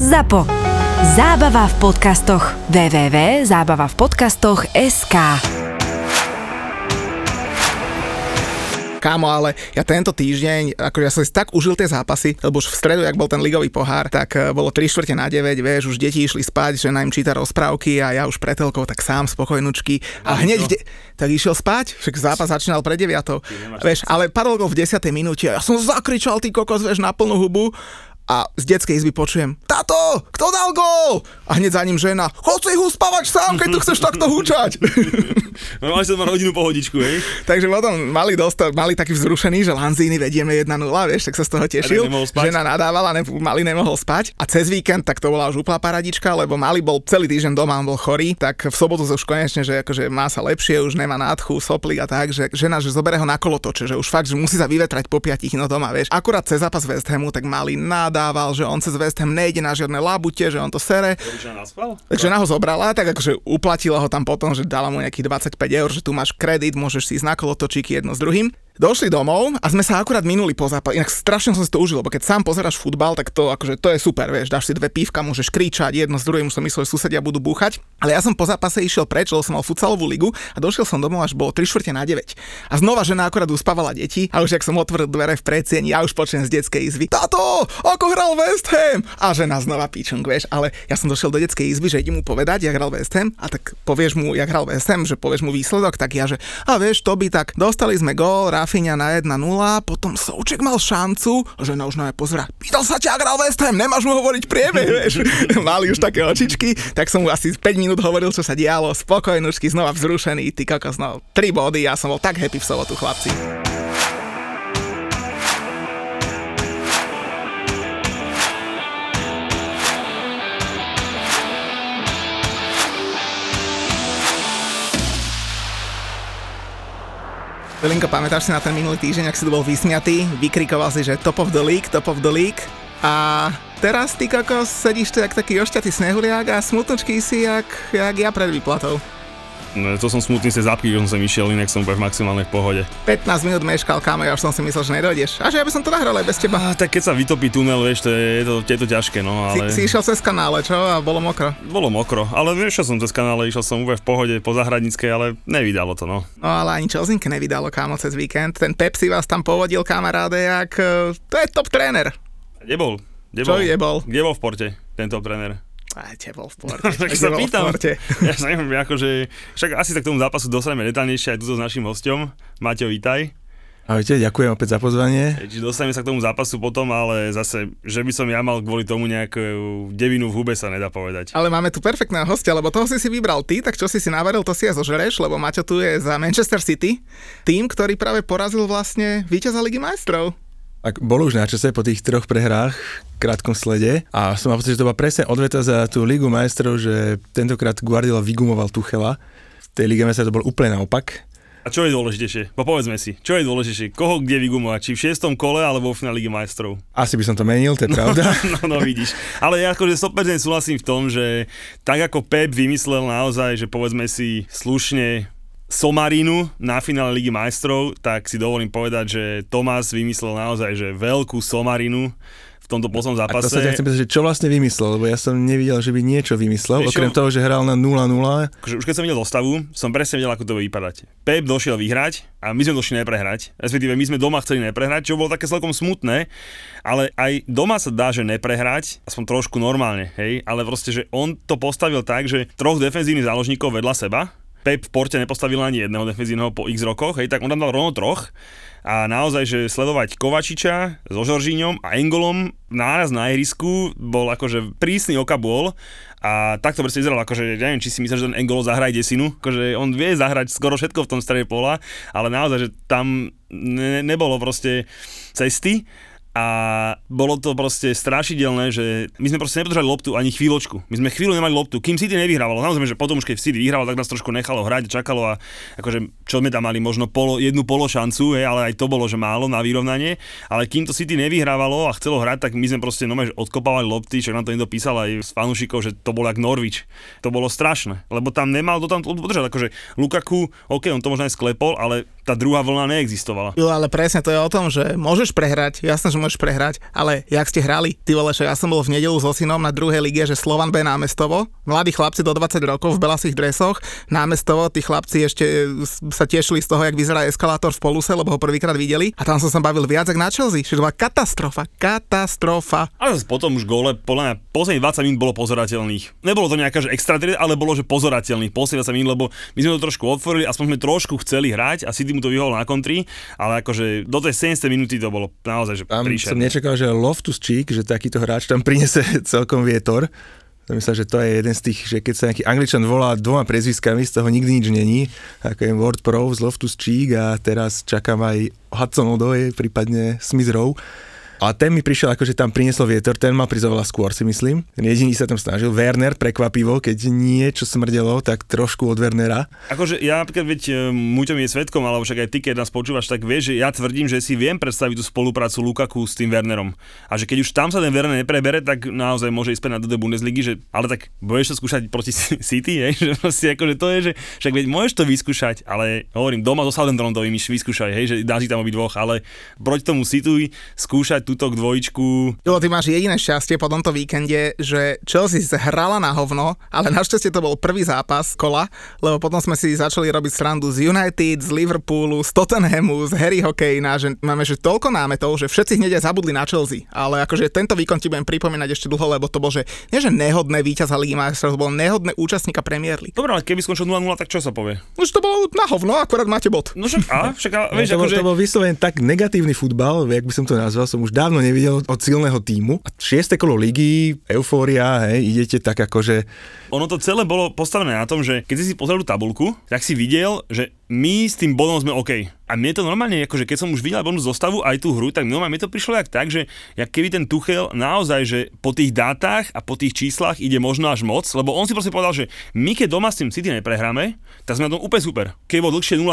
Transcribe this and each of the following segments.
ZAPO. Zábava v podcastoch. www.zábavavpodcastoch.sk Kámo, ale ja tento týždeň, ako ja som si tak užil tie zápasy, lebo už v stredu, jak bol ten ligový pohár, tak eh, bolo 3 čtvrte na 9, vieš, už deti išli spať, že im číta rozprávky a ja už pretelkou tak sám spokojnučky. A hneď, de- tak išiel spať, však zápas začínal pred 9. Vieš, ale padol gol v 10. minúte a ja som zakričal, ty kokos, vieš, na plnú hubu a z detskej izby počujem, tato, kto dal gól? A hneď za ním žena, chod si uspávať sám, keď tu chceš takto húčať. No mali som hodinu pohodičku, hej? Takže potom mali, dosta, mali taký vzrušený, že Lanzini vedieme 1-0, vieš, tak sa z toho tešil. Žena nadávala, ne, Mali nemohol spať. A cez víkend, tak to bola už úplná paradička, lebo Mali bol celý týždeň doma, on bol chorý, tak v sobotu sa už konečne, že akože má sa lepšie, už nemá nádchu, soplík a tak, že žena, že zoberie ho na kolotoče, že už fakt, že musí sa vyvetrať po piatich no doma, vieš. Akurát cez zápas West Hamu, tak Mali nadával, že on cez West Ham nejde na žiadne labute, že on to sere. Takže žena ho zobrala, tak akože uplatila ho tam potom, že dala mu nejakých 25 eur, že tu máš kredit, môžeš si ísť na kolotočíky jedno s druhým. Došli domov a sme sa akurát minuli po zápase. Inak strašne som si to užil, lebo keď sám pozeráš futbal, tak to, akože, to je super, vieš, dáš si dve pívka, môžeš kričať, jedno s druhým, už som myslel, že susedia budú búchať. Ale ja som po zápase išiel preč, lebo som mal futsalovú ligu a došiel som domov až bolo 3 čtvrte na 9. A znova žena akurát uspávala deti a už ak som otvoril dvere v predsieni, ja už počujem z detskej izby. Táto, ako hral West Ham! A žena znova píčung, vieš, ale ja som došiel do detskej izby, že idem mu povedať, jak hral West Ham a tak povieš mu, jak hral West Ham, že povieš mu výsledok, tak ja, že a vieš, to by tak, dostali sme gól, Rafinha na 1-0, potom Souček mal šancu, žena už na pozera, pýtal sa ťa, hral West Ham, nemáš mu hovoriť priebeh, vieš. Mali už také očičky, tak som mu asi 5 minút hovoril, čo sa dialo, spokojnúčky, znova vzrušený, ty kokos, no, 3 body, ja som bol tak happy v sobotu, chlapci. Velinko, pamätáš si na ten minulý týždeň, ak si tu bol vysmiatý, vykrikoval si, že top of the league, top of the league a teraz ty kokos sedíš tu jak taký ošťatý snehuliak a smutnočký si jak, jak ja pred výplatou. No, to som smutný z zápky, že som sem išiel, inak som v maximálnej pohode. 15 minút meškal, kámo, ja už som si myslel, že nedojdeš. A že ja by som to nahral aj bez teba. A tak keď sa vytopí tunel, vieš, to je, je, to, je to ťažké, no, ale... Si, si išiel cez kanále, čo? A bolo mokro. Bolo mokro, ale išiel som cez kanále, išiel som úplne v pohode po zahradníckej, ale nevydalo to, no. No ale ani Čelzinke nevydalo, kámo, cez víkend. Ten Pepsi vás tam povodil, kamaráde, jak... eh, To je top tréner. Kde bol? Kde Čo je bol? Kde bol v porte, tento tréner? Aj, te bol v porte. tak sa pýtam. Ja sa neviem, akože, však asi sa k tomu zápasu dostaneme detálnejšie aj tu s našim hosťom. Maťo, vítaj. Ahojte, ďakujem opäť za pozvanie. Čiže dostaneme sa k tomu zápasu potom, ale zase, že by som ja mal kvôli tomu nejakú devinu v hube sa nedá povedať. Ale máme tu perfektného hostia, lebo toho si si vybral ty, tak čo si si navaril, to si aj zožereš, lebo Maťo tu je za Manchester City, tým, ktorý práve porazil vlastne víťaza Ligy majstrov. Tak bolo už na čase po tých troch prehrách v krátkom slede a som mal pocit, že to bola presne odveta za tú Ligu majstrov, že tentokrát Guardiola vygumoval Tuchela. V tej Lige majstrov to bol úplne naopak. A čo je dôležitejšie? Po povedzme si, čo je dôležitejšie? Koho kde vygumovať? Či v šiestom kole alebo v finále Ligy majstrov? Asi by som to menil, to je pravda. No, no vidíš. Ale ja akože 100% súhlasím v tom, že tak ako Pep vymyslel naozaj, že povedzme si slušne Somarinu na finále Ligy majstrov, tak si dovolím povedať, že Tomás vymyslel naozaj, že veľkú Somarinu v tomto poslednom A to zápase. sa ťa chcem pýtať, že čo vlastne vymyslel, lebo ja som nevidel, že by niečo vymyslel, čo? okrem toho, že hral na 0-0. akože už keď som videl zostavu, som presne vedel, ako to bude vypadať. Pep došiel vyhrať a my sme došli neprehrať. Respektíve my sme doma chceli neprehrať, čo bolo také celkom smutné, ale aj doma sa dá, že neprehrať, aspoň trošku normálne, hej, ale proste, že on to postavil tak, že troch defenzívnych záložníkov vedľa seba, Pep v Porte nepostavil ani jedného defenzívneho po x rokoch, hej, tak on tam dal rovno troch. A naozaj, že sledovať Kovačiča so Žoržíňom a Engolom náraz na ihrisku bol akože prísny oka bol a takto proste vyzeralo, akože ja neviem, či si myslíš, že ten Engolo zahraj desinu, akože on vie zahrať skoro všetko v tom strede pola, ale naozaj, že tam ne, nebolo proste cesty a bolo to proste strašidelné, že my sme proste nepodržali loptu ani chvíľočku. My sme chvíľu nemali loptu, kým City nevyhrávalo. Naozaj, že potom už keď City vyhrával, tak nás trošku nechalo hrať, čakalo a akože čo sme tam mali, možno polo, jednu pološancu, hej, ale aj to bolo, že málo na vyrovnanie. Ale kým to City nevyhrávalo a chcelo hrať, tak my sme proste nome, že odkopávali lopty, čo nám to niekto písal aj z fanúšikov, že to bolo jak Norwich. To bolo strašné, lebo tam nemal to tam podržať. Akože Lukaku, OK, on to možno aj sklepol, ale tá druhá vlna neexistovala. Jo, ale presne to je o tom, že môžeš prehrať, jasné, že môžeš prehrať, ale jak ste hrali, ty vole, že ja som bol v nedelu so synom na druhej lige, že Slovan B námestovo, mladí chlapci do 20 rokov v belasých dresoch, námestovo, tí chlapci ešte sa tešili z toho, jak vyzerá eskalátor v poluse, lebo ho prvýkrát videli a tam som sa bavil viac ako na Chelsea, že to bola katastrofa, katastrofa. Zase potom už gole, podľa mňa, posledných 20 minút bolo pozorateľných. Nebolo to nejaká že extra, ale bolo že pozorateľných posledných 20 minút, lebo my sme to trošku otvorili, aspoň sme trošku chceli hrať a City mu to vyhol na kontri, ale akože do tej 70 minúty to bolo naozaj, že Tam príšerné. som nečakal, že Loftus Cheek, že takýto hráč tam prinese celkom vietor. Som myslel, že to je jeden z tých, že keď sa nejaký Angličan volá dvoma prezviskami, z toho nikdy nič není, ako je Ward Pro z Loftus Cheek a teraz čakám aj Hudson Odoi, prípadne Smith Rowe. A ten mi prišiel ako, že tam priniesol vietor, ten mal prísť oveľa skôr si myslím. Ten jediný sa tam snažil. Werner prekvapivo, keď niečo smrdelo, tak trošku od Wernera. Akože ja napríklad, veď e, Muťom je svetkom, alebo však aj ty, keď nás počúvaš, tak vieš, že ja tvrdím, že si viem predstaviť tú spoluprácu Lukaku s tým Wernerom. A že keď už tam sa ten Werner neprebere, tak naozaj môže ísť na do Bundesligy, že ale tak budeš to skúšať proti City, hej? že proste akože to je, že však veď môžeš to vyskúšať, ale hovorím, doma so Southamptonom vyskúšaj, hej, že dáš tam obi dvoch, ale proti tomu City skúšať túto dvojičku, Jo, ty máš jediné šťastie po tomto víkende, že Chelsea hrala na hovno, ale našťastie to bol prvý zápas kola, lebo potom sme si začali robiť srandu z United, z Liverpoolu, z Tottenhamu, z Harry Hokejna, že máme že toľko námetov, že všetci hneď aj zabudli na Chelsea. Ale akože tento výkon ti budem pripomínať ešte dlho, lebo to bol, že nie že nehodné víťaz Ligy majstrov, to bol nehodné účastníka Premier League. Dobre, ale keby skončil 0-0, tak čo sa povie? Už to bolo na hovno, akurát máte bod. No však, a, však, a, vieš, to, bol, akože, to bol vyslovene tak negatívny futbal, jak by som to nazval, som už dávno nevidel od silného týmu. A šieste kolo ligy, eufória, hej, idete tak akože... ono to celé bolo postavené na tom, že keď si si pozrel tú tabulku, tak si videl, že my s tým bodom sme OK. A mne to normálne, akože keď som už videl bonus zostavu aj tú hru, tak normálne mne to prišlo jak tak, že jak keby ten Tuchel naozaj, že po tých dátach a po tých číslach ide možno až moc, lebo on si proste povedal, že my keď doma s tým City neprehráme, tak sme na tom úplne super. Keď bol dlhšie 0-0,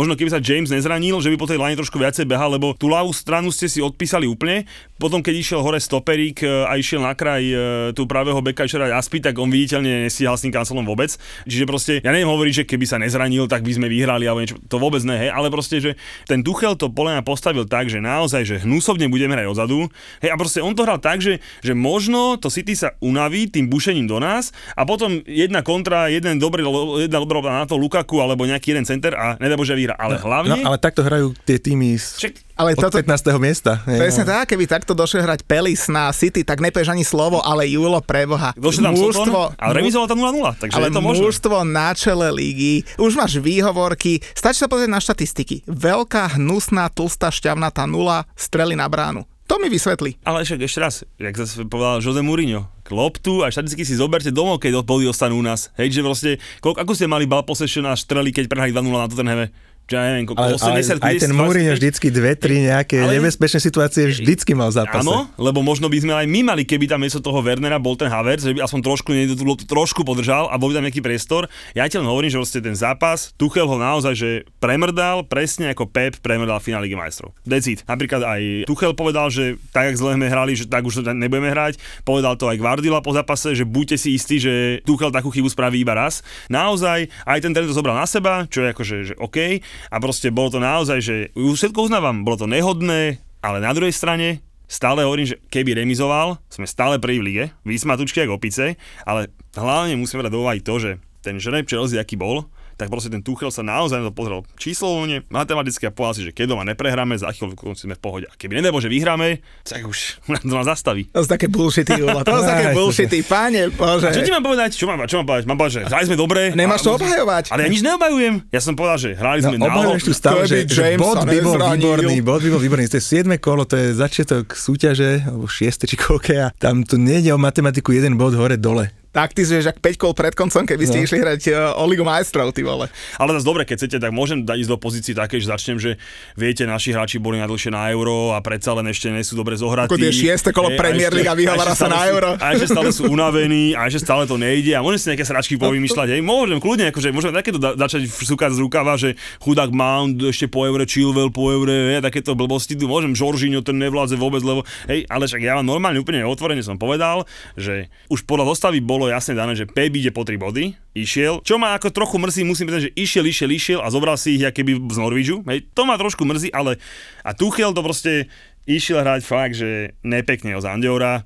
možno keby sa James nezranil, že by po tej line trošku viacej behal, lebo tú ľavú stranu ste si odpísali úplne. Potom keď išiel hore stoperík e, a išiel na kraj e, tú pravého beka Aspi, tak on viditeľne nestíhal s tým kancelom vôbec. Čiže proste, ja neviem hovoriť, že keby sa nezranil, tak by sme vyhrali alebo niečo, to vôbec ne, hej, ale proste, že ten Tuchel to podľa mňa postavil tak, že naozaj, že hnusovne budeme hrať odzadu. Hej, a proste on to hral tak, že, že možno to City sa unaví tým bušením do nás a potom jedna kontra, jeden dobrý, jedna dobrá na to Lukaku alebo nejaký jeden center a nedá Bože vyhra. Ale hlavne... No, ale takto hrajú tie týmy z, Však Ale od toto, 15. miesta. Presne no. tak, keby takto došiel hrať Pelis na City, tak nepovieš ani slovo, ale Julo preboha. došiel tam Soton, ale remizoval tam 0-0, takže ale je to možné. mužstvo na čele ligy, už máš výhovorky, stačí sa pozrieť na štatistiky. Veľká, hnusná, tlstá, šťavnatá nula, strely na bránu. To mi vysvetli. Ale však ešte raz, jak zase povedal Jose Mourinho, loptu a štatistiky si zoberte domov, keď body ostanú u nás. Hej, že proste, koľko, ako ste mali ball possession a strely, keď prehrali 2-0 na Tottenhame? Ja neviem, koľko, Ale, ale 80, aj ten 10, Mourinho 25? vždycky dve, tri nejaké Ale- nebezpečné situácie vždycky mal v zápase. Áno, lebo možno by sme aj my mali, keby tam miesto toho Wernera bol ten Havertz, že by aspoň trošku, trošku podržal a bol by tam nejaký priestor. Ja ti len hovorím, že vlastne ten zápas, Tuchel ho naozaj že premrdal, presne ako Pep premrdal v finále Ligy majstrov. Decid. Napríklad aj Tuchel povedal, že tak, jak zle sme hrali, že tak už to nebudeme hrať. Povedal to aj Guardiola po zápase, že buďte si istí, že Tuchel takú chybu spraví iba raz. Naozaj, aj ten tréner to zobral na seba, čo je akože že OK. A proste bolo to naozaj, že už všetko uznávam, bolo to nehodné, ale na druhej strane stále hovorím, že keby remizoval, sme stále v lige, vysmatučky ako opice, ale hlavne musíme brať do to, že ten žreb Chelsea, aký bol, tak proste ten Tuchel sa naozaj na to pozrel číslovne, matematicky a povedal si, že keď doma neprehráme, za chvíľu sme v pohode. A keby nedebo, že vyhráme, tak už to nás zastaví. To sú také bullshity. To sú také bullshity, páne Bože. A čo ti mám povedať? Čo mám, čo mám povedať? Mám povedať, že hrali sme dobre. Nemáš to obhajovať. Ale ja nič neobhajujem. Ja som povedal, že hrali sme No, na tu stále, že, že James bod by bol výborný, bod by bol výborný. To je 7 kolo, to je začiatok súťaže, alebo 6 či koľko a tam tu nejde o matematiku jeden bod hore-dole. Taktizuješ ak 5 kol pred koncom, keby ste No. išli hrať uh, o Ligu majstrov, ty vole. Ale zase dobre, keď chcete, tak môžem dať ísť do pozície také, že začnem, že viete, naši hráči boli najdlhšie na euro a predsa len ešte nie sú dobre zohratí. Ako tie šieste kolo Hej, Premier League a vyhovára sa na euro. A ešte stále sú unavení, a ešte stále to nejde a môžem si nejaké sračky povymýšľať, hej, môžem kľudne, akože môžem takéto da- začať súkať z rukava, že chudák Mount ešte po eure, Chilwell po eure, hej, takéto blbosti tu môžem, Žoržíňo ten nevládze vôbec, lebo hej, ale však ja vám normálne úplne otvorene som povedal, že už podľa dostavy bolo bolo jasne dané, že Pep ide po 3 body, išiel. Čo ma ako trochu mrzí, musím povedať, že išiel, išiel, išiel a zobral si ich keby z Norvížu. Hej, to ma trošku mrzí, ale a Tuchel to proste išiel hrať fakt, že nepekne o Zandiora.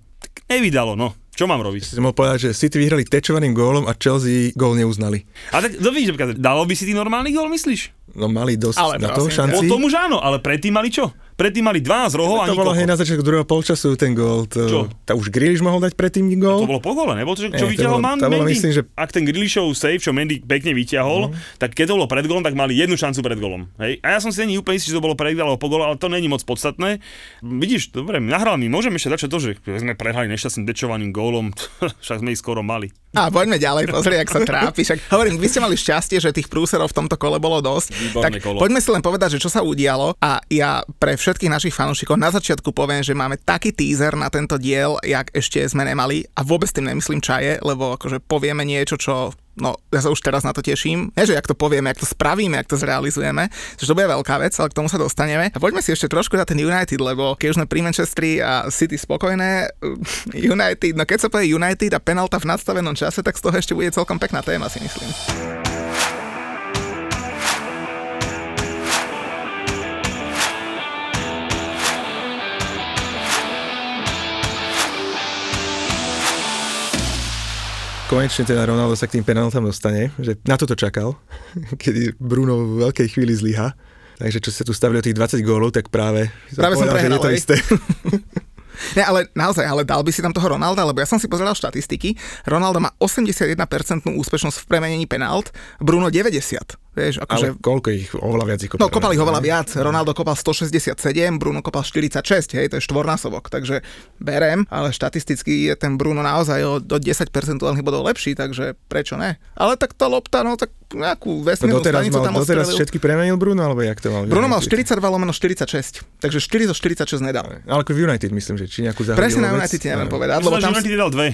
Nevydalo, no. Čo mám robiť? Si mohol povedať, že City vyhrali tečovaným gólom a Chelsea gól neuznali. A tak, no vidíš, dalo by si ty normálny gól, myslíš? No mali dosť Ale na to šanci. O tom už áno, ale predtým mali čo? Predtým mali 12 rohov a to bolo hej na začiatku druhého polčasu ten gól. Čo? To, tá už Grealish mohol dať predtým gól? To bolo po gole, nebolo to, čo, čo Nie, vyťahol to bolo, Mendy? myslím, že- Ak ten Grealishov save, čo Mendy pekne vyťahol, tak keď to bolo pred golom, tak mali jednu šancu pred golom. Hej? A ja som si není úplne istý, že to bolo pred alebo po gole, ale to není moc podstatné. Vidíš, dobre, nahral mi, môžeme ešte začať to, že sme prehrali nešťastným dečovaným gólom, však sme ich skoro mali. A poďme ďalej, pozri, ak sa trápi. Však hovorím, vy ste mali šťastie, že tých prúserov v tomto kole bolo dosť. Výborné tak kolo. poďme si len povedať, že čo sa udialo a ja pre všetkých našich fanúšikov na začiatku poviem, že máme taký teaser na tento diel, jak ešte sme nemali a vôbec tým nemyslím čaje, lebo akože povieme niečo, čo No, ja sa už teraz na to teším. Nie, že jak to povieme, jak to spravíme, jak to zrealizujeme, že to bude veľká vec, ale k tomu sa dostaneme. A poďme si ešte trošku na ten United, lebo keď už sme pri Manchestri a City spokojné, United, no keď sa povie United a penalta v nadstavenom čase, tak z toho ešte bude celkom pekná téma, si myslím. Konečne teda Ronaldo sa k tým penaltám dostane, že na toto čakal, kedy Bruno v veľkej chvíli zlyha. Takže čo sa tu stavili o tých 20 gólov, tak práve, Práve som povedal, že je prehral, to isté. Ne, ale naozaj, ale dal by si tam toho Ronalda, lebo ja som si pozeral štatistiky. Ronaldo má 81% úspešnosť v premenení penalt, Bruno 90. Vieš, akože... Ale koľko ich, oveľa viac ich No, kopali ho veľa viac. Ronaldo kopal 167, Bruno kopal 46, hej, to je štvornásobok. Takže berem, ale štatisticky je ten Bruno naozaj o, o 10 percentuálnych bodov lepší, takže prečo ne? Ale tak tá lopta, no tak nejakú To vesmírnu doteraz, stanicu mal, tam doteraz odstrelil. všetky premenil Bruno, alebo jak to mal? Bruno mal 42 lomeno 46, takže 4 zo 46 nedal. Ale ako v United myslím, že či nejakú zahodil Presne na? United neviem povedať, Myslím, lebo že tam... United nedal dve.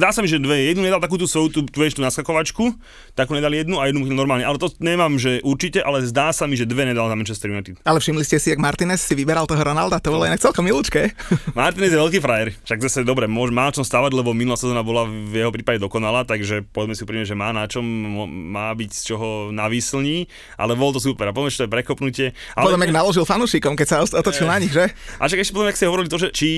Dá sa mi, že dve. Jednu nedal takú tú svoju, tú, tú, tú naskakovačku, takú nedal jednu a jednu normálne. Ale to nemám, že určite, ale zdá sa mi, že dve nedal na Manchester United. Ale všimli ste si, jak Martinez si vyberal toho Ronalda, to bolo inak celkom milúčke. Martinez je veľký frajer, však zase dobre, môž, má na čom stavať, lebo minulá sezóna bola v jeho prípade dokonalá, takže povedzme si úprimne, že má na čom, má byť z čoho na výslní, ale bolo to super a poviem, že to je prekopnutie. Ale, Potom, jak naložil fanúšikom, keď sa otočil na nich, že? a však ešte potom, ak ste hovorili to, že či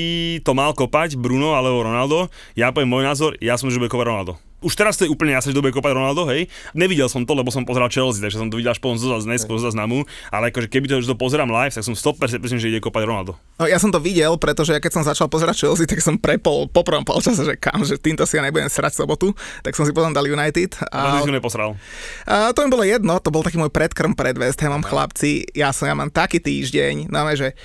to mal kopať Bruno alebo Ronaldo, ja poviem môj názor, ja som, že bude kopať Ronaldo. Už teraz to je úplne jasné, že to bude kopať Ronaldo, hej. Nevidel som to, lebo som pozeral Chelsea, takže som to videl až potom zo neskôr zo záznamu, ale akože keby to, že to pozerám live, tak som 100% presne, že ide kopať Ronaldo. No ja som to videl, pretože ja keď som začal pozerať Chelsea, tak som prepol po prvom polčase, že kam, že týmto si ja nebudem srať sobotu, tak som si potom dal United. A A, to si neposral. a to mi bolo jedno, to bol taký môj predkrm pred West Hamom, chlapci. Ja som, ja mám taký týždeň, no že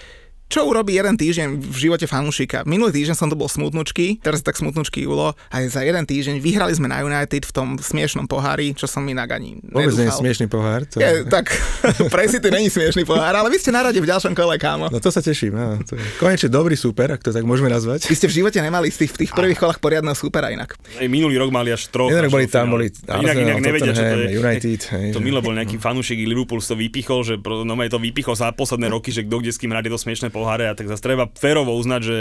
čo urobí jeden týždeň v živote fanúšika? Minulý týždeň som to bol smutnučky, teraz je tak smutnučky Julo, a za jeden týždeň vyhrali sme na United v tom smiešnom pohári, čo som inak ani Vôbec nie je smiešný pohár. To... Je, tak pre City není smiešný pohár, ale vy ste na rade v ďalšom kole, kámo. No to sa teším. No, to je konečne dobrý super, ak to tak môžeme nazvať. Vy ste v živote nemali z tých, v tých prvých kolách poriadneho supera inak. Ej, minulý rok mali až troch. Rok až boli tam, finále. boli inak, inak nevedia, čo to je. United, hej, to Milo bol nejaký fanúšik Liverpool to vypichol, že pro, no to vypichol za posledné roky, že kto kde s kým hrá tieto smiešné poháre a tak zase treba férovo uznať, že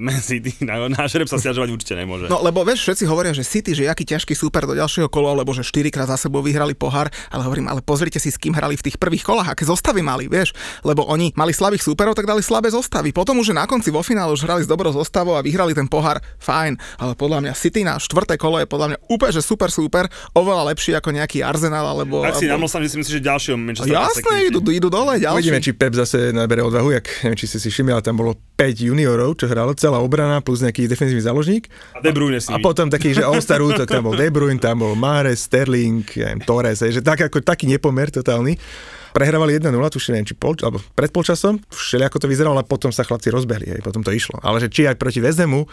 Man City na, na sa stiažovať určite nemôže. No lebo vieš, všetci hovoria, že City, že aký ťažký super do ďalšieho kola, lebo že 4 krát za sebou vyhrali pohár, ale hovorím, ale pozrite si, s kým hrali v tých prvých kolách, aké zostavy mali, vieš, lebo oni mali slabých súperov, tak dali slabé zostavy. Potom už že na konci vo finále už hrali s dobrou zostavou a vyhrali ten pohár, fajn, ale podľa mňa City na štvrté kolo je podľa mňa úplne, že super, super, oveľa lepší ako nejaký Arsenal alebo... tak si alebo... namlsam, že si myslíš, že ďalšieho Manchester Jasné, idú, idú dole, ďalší. Uvidíme, či Pep zase nabere odvahu, jak, neviem, či si si všimli, ale tam bolo 5 juniorov, čo hralo celá obrana, plus nejaký defenzívny záložník. A De Bruyne s A nimi. potom taký, že All-Star útok, tam bol De Bruyne, tam bol Mares, Sterling, ja neviem, Torres, že tak, ako, taký nepomer totálny. Prehrávali 1-0, tuším, neviem, či pol, alebo pred polčasom, všelijako to vyzeralo, ale potom sa chlapci rozbehli, hej, potom to išlo. Ale že či aj proti Vezemu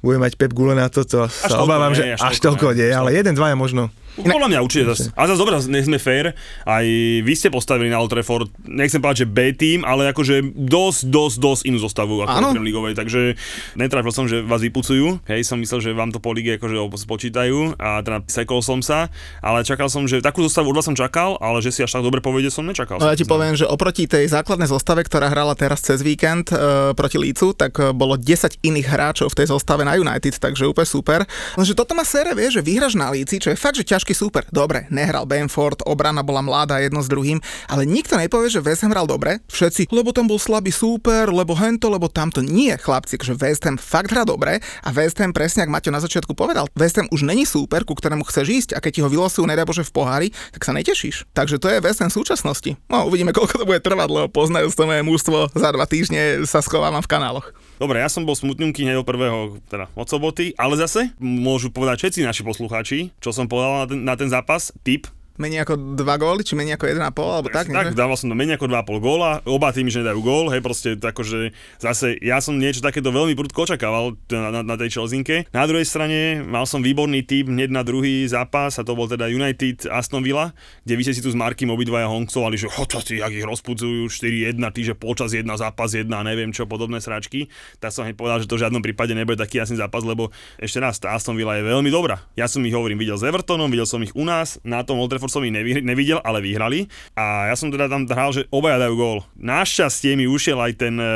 bude mať Pep Gule na to, to sa toľko obávam, nie, že až až toľko nie, nie, až ale jeden, dvaja možno. Podľa mňa určite zase. A zase dobre, nech sme fair, aj vy ste postavili na Old Trafford, nechcem povedať, že B tým, ale akože dosť, dosť, dosť inú zostavu ako okrem ligovej, takže netrafil som, že vás vypucujú, hej, som myslel, že vám to po lige akože spočítajú a teda sekol som sa, ale čakal som, že takú zostavu od vás som čakal, ale že si až tak dobre povede som nečakal. No ja ti poviem, že oproti tej základnej zostave, ktorá hrala teraz cez víkend e, proti Lícu, tak e, bolo 10 iných hráčov v tej zostave na United, takže úplne super. Lenže toto má sere, vieš, že vyhraš na Líci, čo je fakt, že ťažký super. Dobre, nehral Benford, obrana bola mladá jedno s druhým, ale nikto nepovie, že West Ham hral dobre. Všetci, lebo tam bol slabý super, lebo hento, lebo tamto. Nie, chlapci, že West Ham fakt hrá dobre a West Ham presne, ak Maťo na začiatku povedal, West Ham už není super, ku ktorému chceš ísť a keď ti ho vylosujú, nedá Bože v pohári, tak sa netešíš. Takže to je West Ham súčasnosti. No, uvidíme, koľko to bude trvať, lebo poznajú to moje mužstvo, za dva týždne sa schovávam v kanáloch. Dobre, ja som bol smutnúky hneď od prvého, teda od soboty, ale zase môžu povedať všetci naši poslucháči, čo som povedal na ten, na ten zápas, tip, Menej ako dva góly, či menej ako 1,5, alebo tak, tak, nie? dával som to menej ako 2,5 góla, oba tými, že nedajú gól, hej, proste akože zase ja som niečo takéto veľmi prudko očakával na, na, na tej Chelseanke. Na druhej strane mal som výborný tip hneď na druhý zápas a to bol teda United Aston Villa, kde vy ste si tu s Markim obidvaja honkcovali, že ho, ty, jak ich rozpudzujú 4-1, ty, že počas 1, zápas 1, neviem čo, podobné sračky. Tak som hneď povedal, že to v žiadnom prípade nebude taký jasný zápas, lebo ešte raz, tá Aston Villa je veľmi dobrá. Ja som ich hovorím, videl s Evertonom, videl som ich u nás, na tom Old Trafford som ich nevidel, ale vyhrali. A ja som teda tam hral, že obaja dajú gól. Našťastie mi ušiel aj ten e,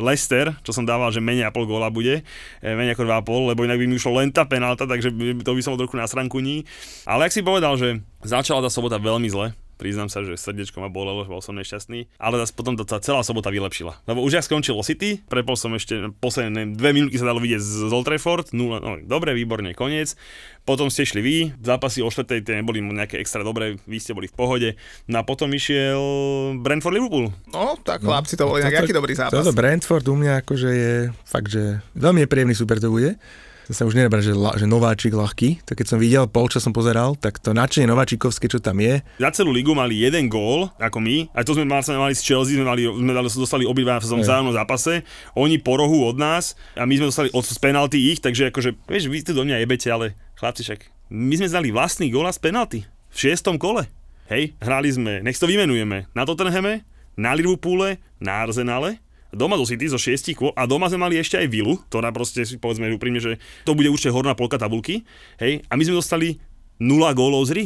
Leicester, čo som dával, že menej a pol góla bude, e, menej ako 2,5, lebo inak by mi ušlo len tá penálta, takže to by som bol trochu na sranku ní. Ale ak si povedal, že začala tá sobota veľmi zle, priznám sa, že srdiečko ma bolelo, že bol som nešťastný, ale zase potom to tá celá sobota vylepšila. Lebo už ja skončilo City, prepol som ešte posledné dve minúty sa dalo vidieť z Old Trafford, 0, no, dobre, výborne, koniec. Potom ste šli vy, zápasy o štvrtej tie neboli nejaké extra dobré, vy ste boli v pohode. No a potom išiel Brentford Liverpool. No, tak chlapci, to bol inak aký dobrý zápas. Toto Brentford u mňa akože je fakt, že veľmi je príjemný super to bude. To sa už nenabrá, že, la- že nováčik ľahký. To keď som videl, polčas som pozeral, tak to nadšenie nováčikovské, čo tam je, Za celú ligu mali jeden gól, ako my, aj to sme mali, mali z Chelsea, sme, mali, sme dostali obidva v vzájomnom zápase, oni po rohu od nás a my sme dostali od z penalty ich, takže akože, vieš, vy tu do mňa jebete, ale chlapci však, my sme zdali vlastný gól z penalty v šiestom kole. Hej, hrali sme, nech to vymenujeme, na Tottenhame, na Liverpoole, na Arsenale, doma do City zo šiestich kôl. A doma sme mali ešte aj Vilu, ktorá proste si povedzme úprimne, že to bude určite horná polka tabulky, hej, a my sme dostali 0 gólov z hry.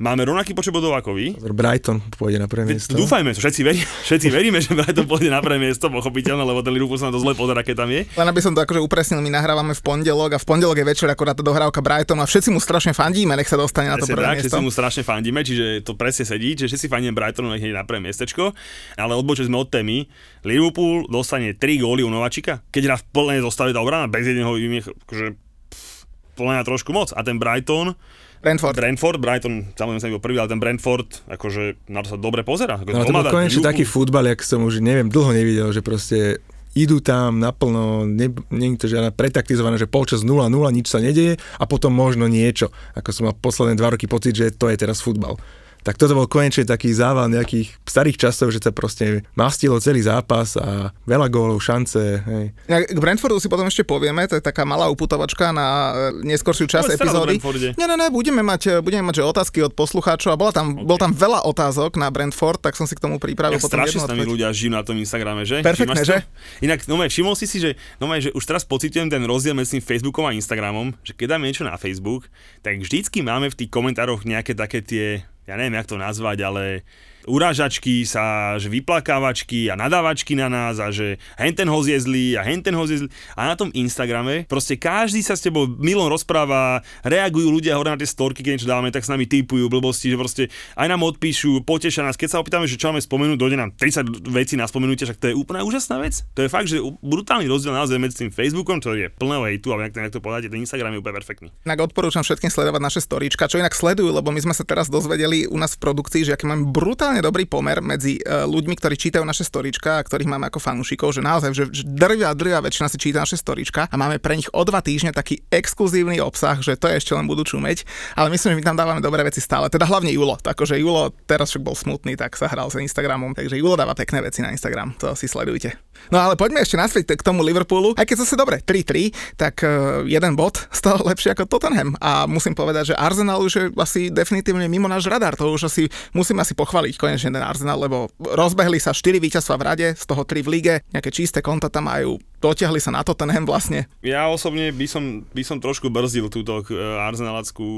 Máme rovnaký počet bodov ako vy, Brighton pôjde na prvé miesto. Dúfajme, všetci, veri, všetci veríme, že Brighton pôjde na prvé miesto, pochopiteľné, lebo ten Liverpool sa na to zle pozera, keď tam je. Len aby som to akože upresnil, my nahrávame v pondelok a v pondelok je večer akorát tá dohrávka Brighton a všetci mu strašne fandíme, nech sa dostane na to prvé tak, miesto. všetci mu strašne fandíme, čiže to presne sedí, že všetci fandíme Brightonu nech ide na prvé miestečko, ale odbočili sme od témy. Liverpool dostane 3 góly u Nováčika, keď hrá v plnej zostave tá obrana, bez jedného je akože pff, podľa mňa trošku moc. A ten Brighton, Brentford. Brentford, Brighton, samozrejme sa nebol prvý, ale ten Brentford, akože na to sa dobre pozera. Ako No, to bol konečne taký futbal, jak som už neviem, dlho nevidel, že proste idú tam naplno, ne, nie je to žiadne pretaktizované, že polčas 0-0, nič sa nedeje a potom možno niečo. Ako som mal posledné dva roky pocit, že to je teraz futbal. Tak toto bol konečne taký zával nejakých starých časov, že sa proste mastilo celý zápas a veľa gólov, šance. Hej. Inak K Brentfordu si potom ešte povieme, to je taká malá uputovačka na e, neskoršiu časť epizódy. Nie, nie, nie, budeme mať, e, budeme mať že otázky od poslucháčov a bola tam, okay. bol tam veľa otázok na Brentford, tak som si k tomu pripravil Jak potom strašne s nami ľudia žijú na tom Instagrame, že? To? že? Inak, no všimol si si, že, no že už teraz pocitujem ten rozdiel medzi Facebookom a Instagramom, že keď dáme niečo na Facebook, tak vždycky máme v tých komentároch nejaké také tie, ja neviem, jak to nazvať, ale urážačky sa, že vyplakávačky a nadávačky na nás a že henten ho zjezli a henten ho zjezli. A na tom Instagrame proste každý sa s tebou milom rozpráva, reagujú ľudia hore na tie storky, keď niečo dávame, tak s nami typujú blbosti, že proste aj nám odpíšu, potešia nás. Keď sa opýtame, že čo máme spomenúť, dojde nám 30 vecí na spomenutie, však to je úplne úžasná vec. To je fakt, že brutálny rozdiel naozaj medzi tým Facebookom, čo je plného hejtu, a jak to, povedať, ten Instagram je úplne perfektný. Inak odporúčam všetkým sledovať naše storička, čo inak sledujú, lebo my sme sa teraz dozvedeli u nás v produkcii, že aký máme brutálne dobrý pomer medzi uh, ľuďmi, ktorí čítajú naše storička a ktorých máme ako fanúšikov, že naozaj, že, drvia, drvia väčšina si číta naše storička a máme pre nich o dva týždne taký exkluzívny obsah, že to ešte len budú čumeť, ale myslím, že my tam dávame dobré veci stále. Teda hlavne Julo, takže Julo teraz však bol smutný, tak sa hral s Instagramom, takže Julo dáva pekné veci na Instagram, to si sledujte. No ale poďme ešte naspäť k tomu Liverpoolu. Aj keď zase dobre, 3-3, tak uh, jeden bod toho lepšie ako Tottenham. A musím povedať, že Arsenal už je asi definitívne mimo náš radar. To už asi musím asi pochváliť konečne ten Arsenal, lebo rozbehli sa 4 víťazstva v rade, z toho 3 v lige, nejaké čisté konta tam majú, dotiahli sa na Tottenham vlastne. Ja osobne by som, by som trošku brzdil túto uh, arsenalackú,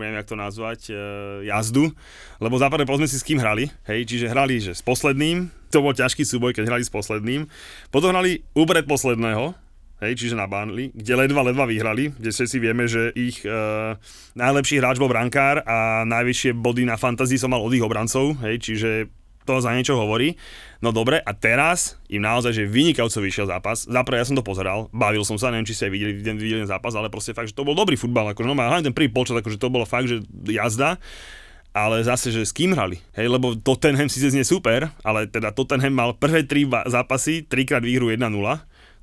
neviem jak to nazvať, uh, jazdu, lebo západne pozme si s kým hrali, hej, čiže hrali že s posledným, to bol ťažký súboj, keď hrali s posledným. Potom hrali upred posledného, hej, čiže na Burnley, kde ledva, ledva vyhrali, kde si vieme, že ich e, najlepší hráč bol brankár a najvyššie body na fantasy som mal od ich obrancov, hej, čiže to za niečo hovorí. No dobre, a teraz im naozaj, že vynikajúco vyšiel zápas. Zaprvé ja som to pozeral, bavil som sa, neviem, či ste aj videli, videli zápas, ale proste fakt, že to bol dobrý futbal, akože no, hlavne ten prvý počet, akože to bolo fakt, že jazda ale zase, že s kým hrali, hej, lebo Tottenham síce znie super, ale teda Tottenham mal prvé tri zápasy, trikrát výhru 1-0,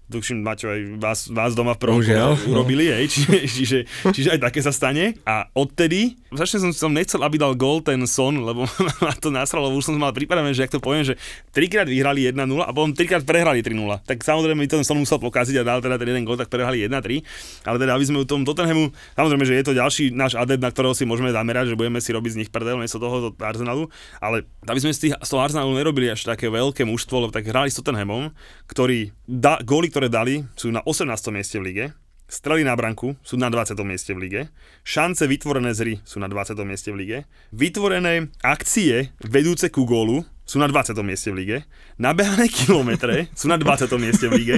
tuším, Maťo, aj vás, vás doma v prvom no. urobili, hej, čiže, čiže, čiže, aj také sa stane. A odtedy, začne som, som nechcel, aby dal gol ten Son, lebo ma to nasralo, už som mal pripravené, že ak to poviem, že trikrát vyhrali 1-0 a potom trikrát prehrali 3-0. Tak samozrejme ten Son musel pokaziť a dal teda ten jeden gol, tak prehrali 1-3. Ale teda, aby sme u tom Tottenhamu, samozrejme, že je to ďalší náš adept, na ktorého si môžeme zamerať, že budeme si robiť z nich prdel, miesto toho Arsenalu, ale aby sme z, tých, z toho Arsenalu nerobili až také veľké mužstvo, lebo tak hrali s Tottenhamom, ktorý da, góly, ktoré dali, sú na 18. mieste v lige, strely na branku sú na 20. mieste v lige, šance vytvorené z hry sú na 20. mieste v lige, vytvorené akcie vedúce ku gólu sú na 20. mieste v lige, nabehané kilometre sú na 20. mieste v lige,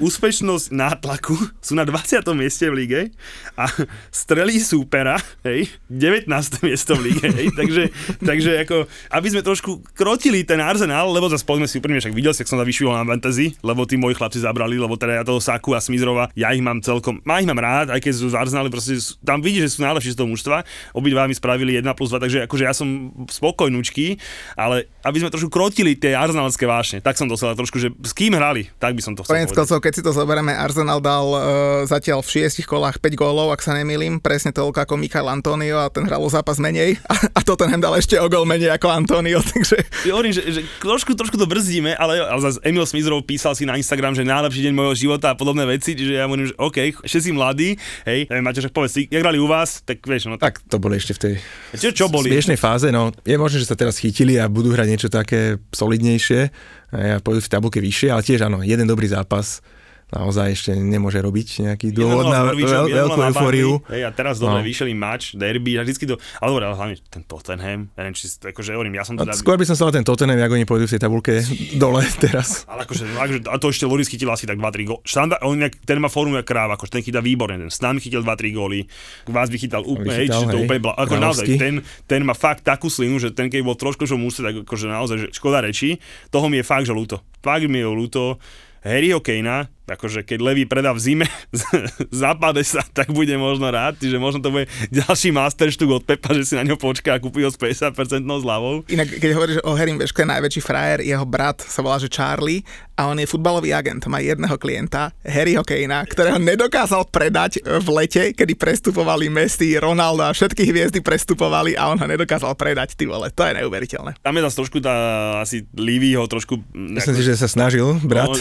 úspešnosť nátlaku sú na 20. mieste v lige a strelí súpera, hej, 19. miesto v lige, hej, takže, takže ako, aby sme trošku krotili ten arzenál, lebo zase poďme si úprimne, však videl si, som sa na fantasy, lebo tí moji chlapci zabrali, lebo teda ja toho Saku a Smizrova, ja ich mám celkom, ja ich mám rád, aj keď sú z Arsenálu, proste tam vidíš, že sú najlepší z toho mužstva, obidva mi spravili 1 plus 2, takže akože ja som spokojnúčky, ale aby sme trošku krotili tie arzenálske vášne. Tak som to chcel trošku, že s kým hrali, tak by som to chcel Konec keď si to zoberieme, Arsenal dal uh, zatiaľ v šiestich kolách 5 gólov, ak sa nemýlim, presne toľko ako Michael Antonio a ten hral o zápas menej a, a to ten dal ešte o gól menej ako Antonio, takže... Ja hovorím, že, že trošku, trošku to brzdíme, ale, ale zase Emil Smizrov písal si na Instagram, že najlepší deň môjho života a podobné veci, čiže ja hovorím, že OK, ešte si mladý, hej, neviem, máte, že povedz, jak hrali u vás, tak vieš, no tak. Tak to boli ešte v tej čo, čo boli? fáze, no je možné, že sa teraz chytili a budú hrať niečo také solidnejšie. A pôjdu v tabulke vyššie, ale tiež áno, jeden dobrý zápas naozaj ešte nemôže robiť nejaký dôvod na veľ, veľkú eufóriu. Hej, a teraz dobre, no. vyšiel im match, derby, a vždycky to, ale dobre, ale hlavne ten Tottenham, ja neviem, či, akože hovorím, ja som teda... skôr by som sa ten Tottenham, ako oni pôjdu v tej tabulke dole teraz. Ale akože, akože a to ešte Loris chytil asi tak 2-3 góly. Štanda, on nejak, ten má formu jak kráva, akože ten chytá výborne, ten Stan chytil 2-3 góly, vás by chytal úplne, hej, čiže to úplne, bla, ako naozaj, ten, ten má fakt takú slinu, že ten keď bol trošku, že musí, tak akože naozaj, že škoda reči, toho mi je fakt, že ľúto. Fakt mi je ľúto. Harryho Kanea, akože keď Levy predá v zime zapade sa, tak bude možno rád, že možno to bude ďalší masterštuk od Pepa, že si na ňo počká a kúpi ho s 50% zľavou. Inak, keď hovoríš o Harrym, vieš, je najväčší frajer, jeho brat sa volá, že Charlie a on je futbalový agent, má jedného klienta, Harryho Kanea, ktorého nedokázal predať v lete, kedy prestupovali Messi, Ronaldo a všetky hviezdy prestupovali a on ho nedokázal predať, ty vole, to je neuveriteľné. Tam je zase trošku tá, asi Livy ho trošku... Myslím si, že sa snažil, brat, no,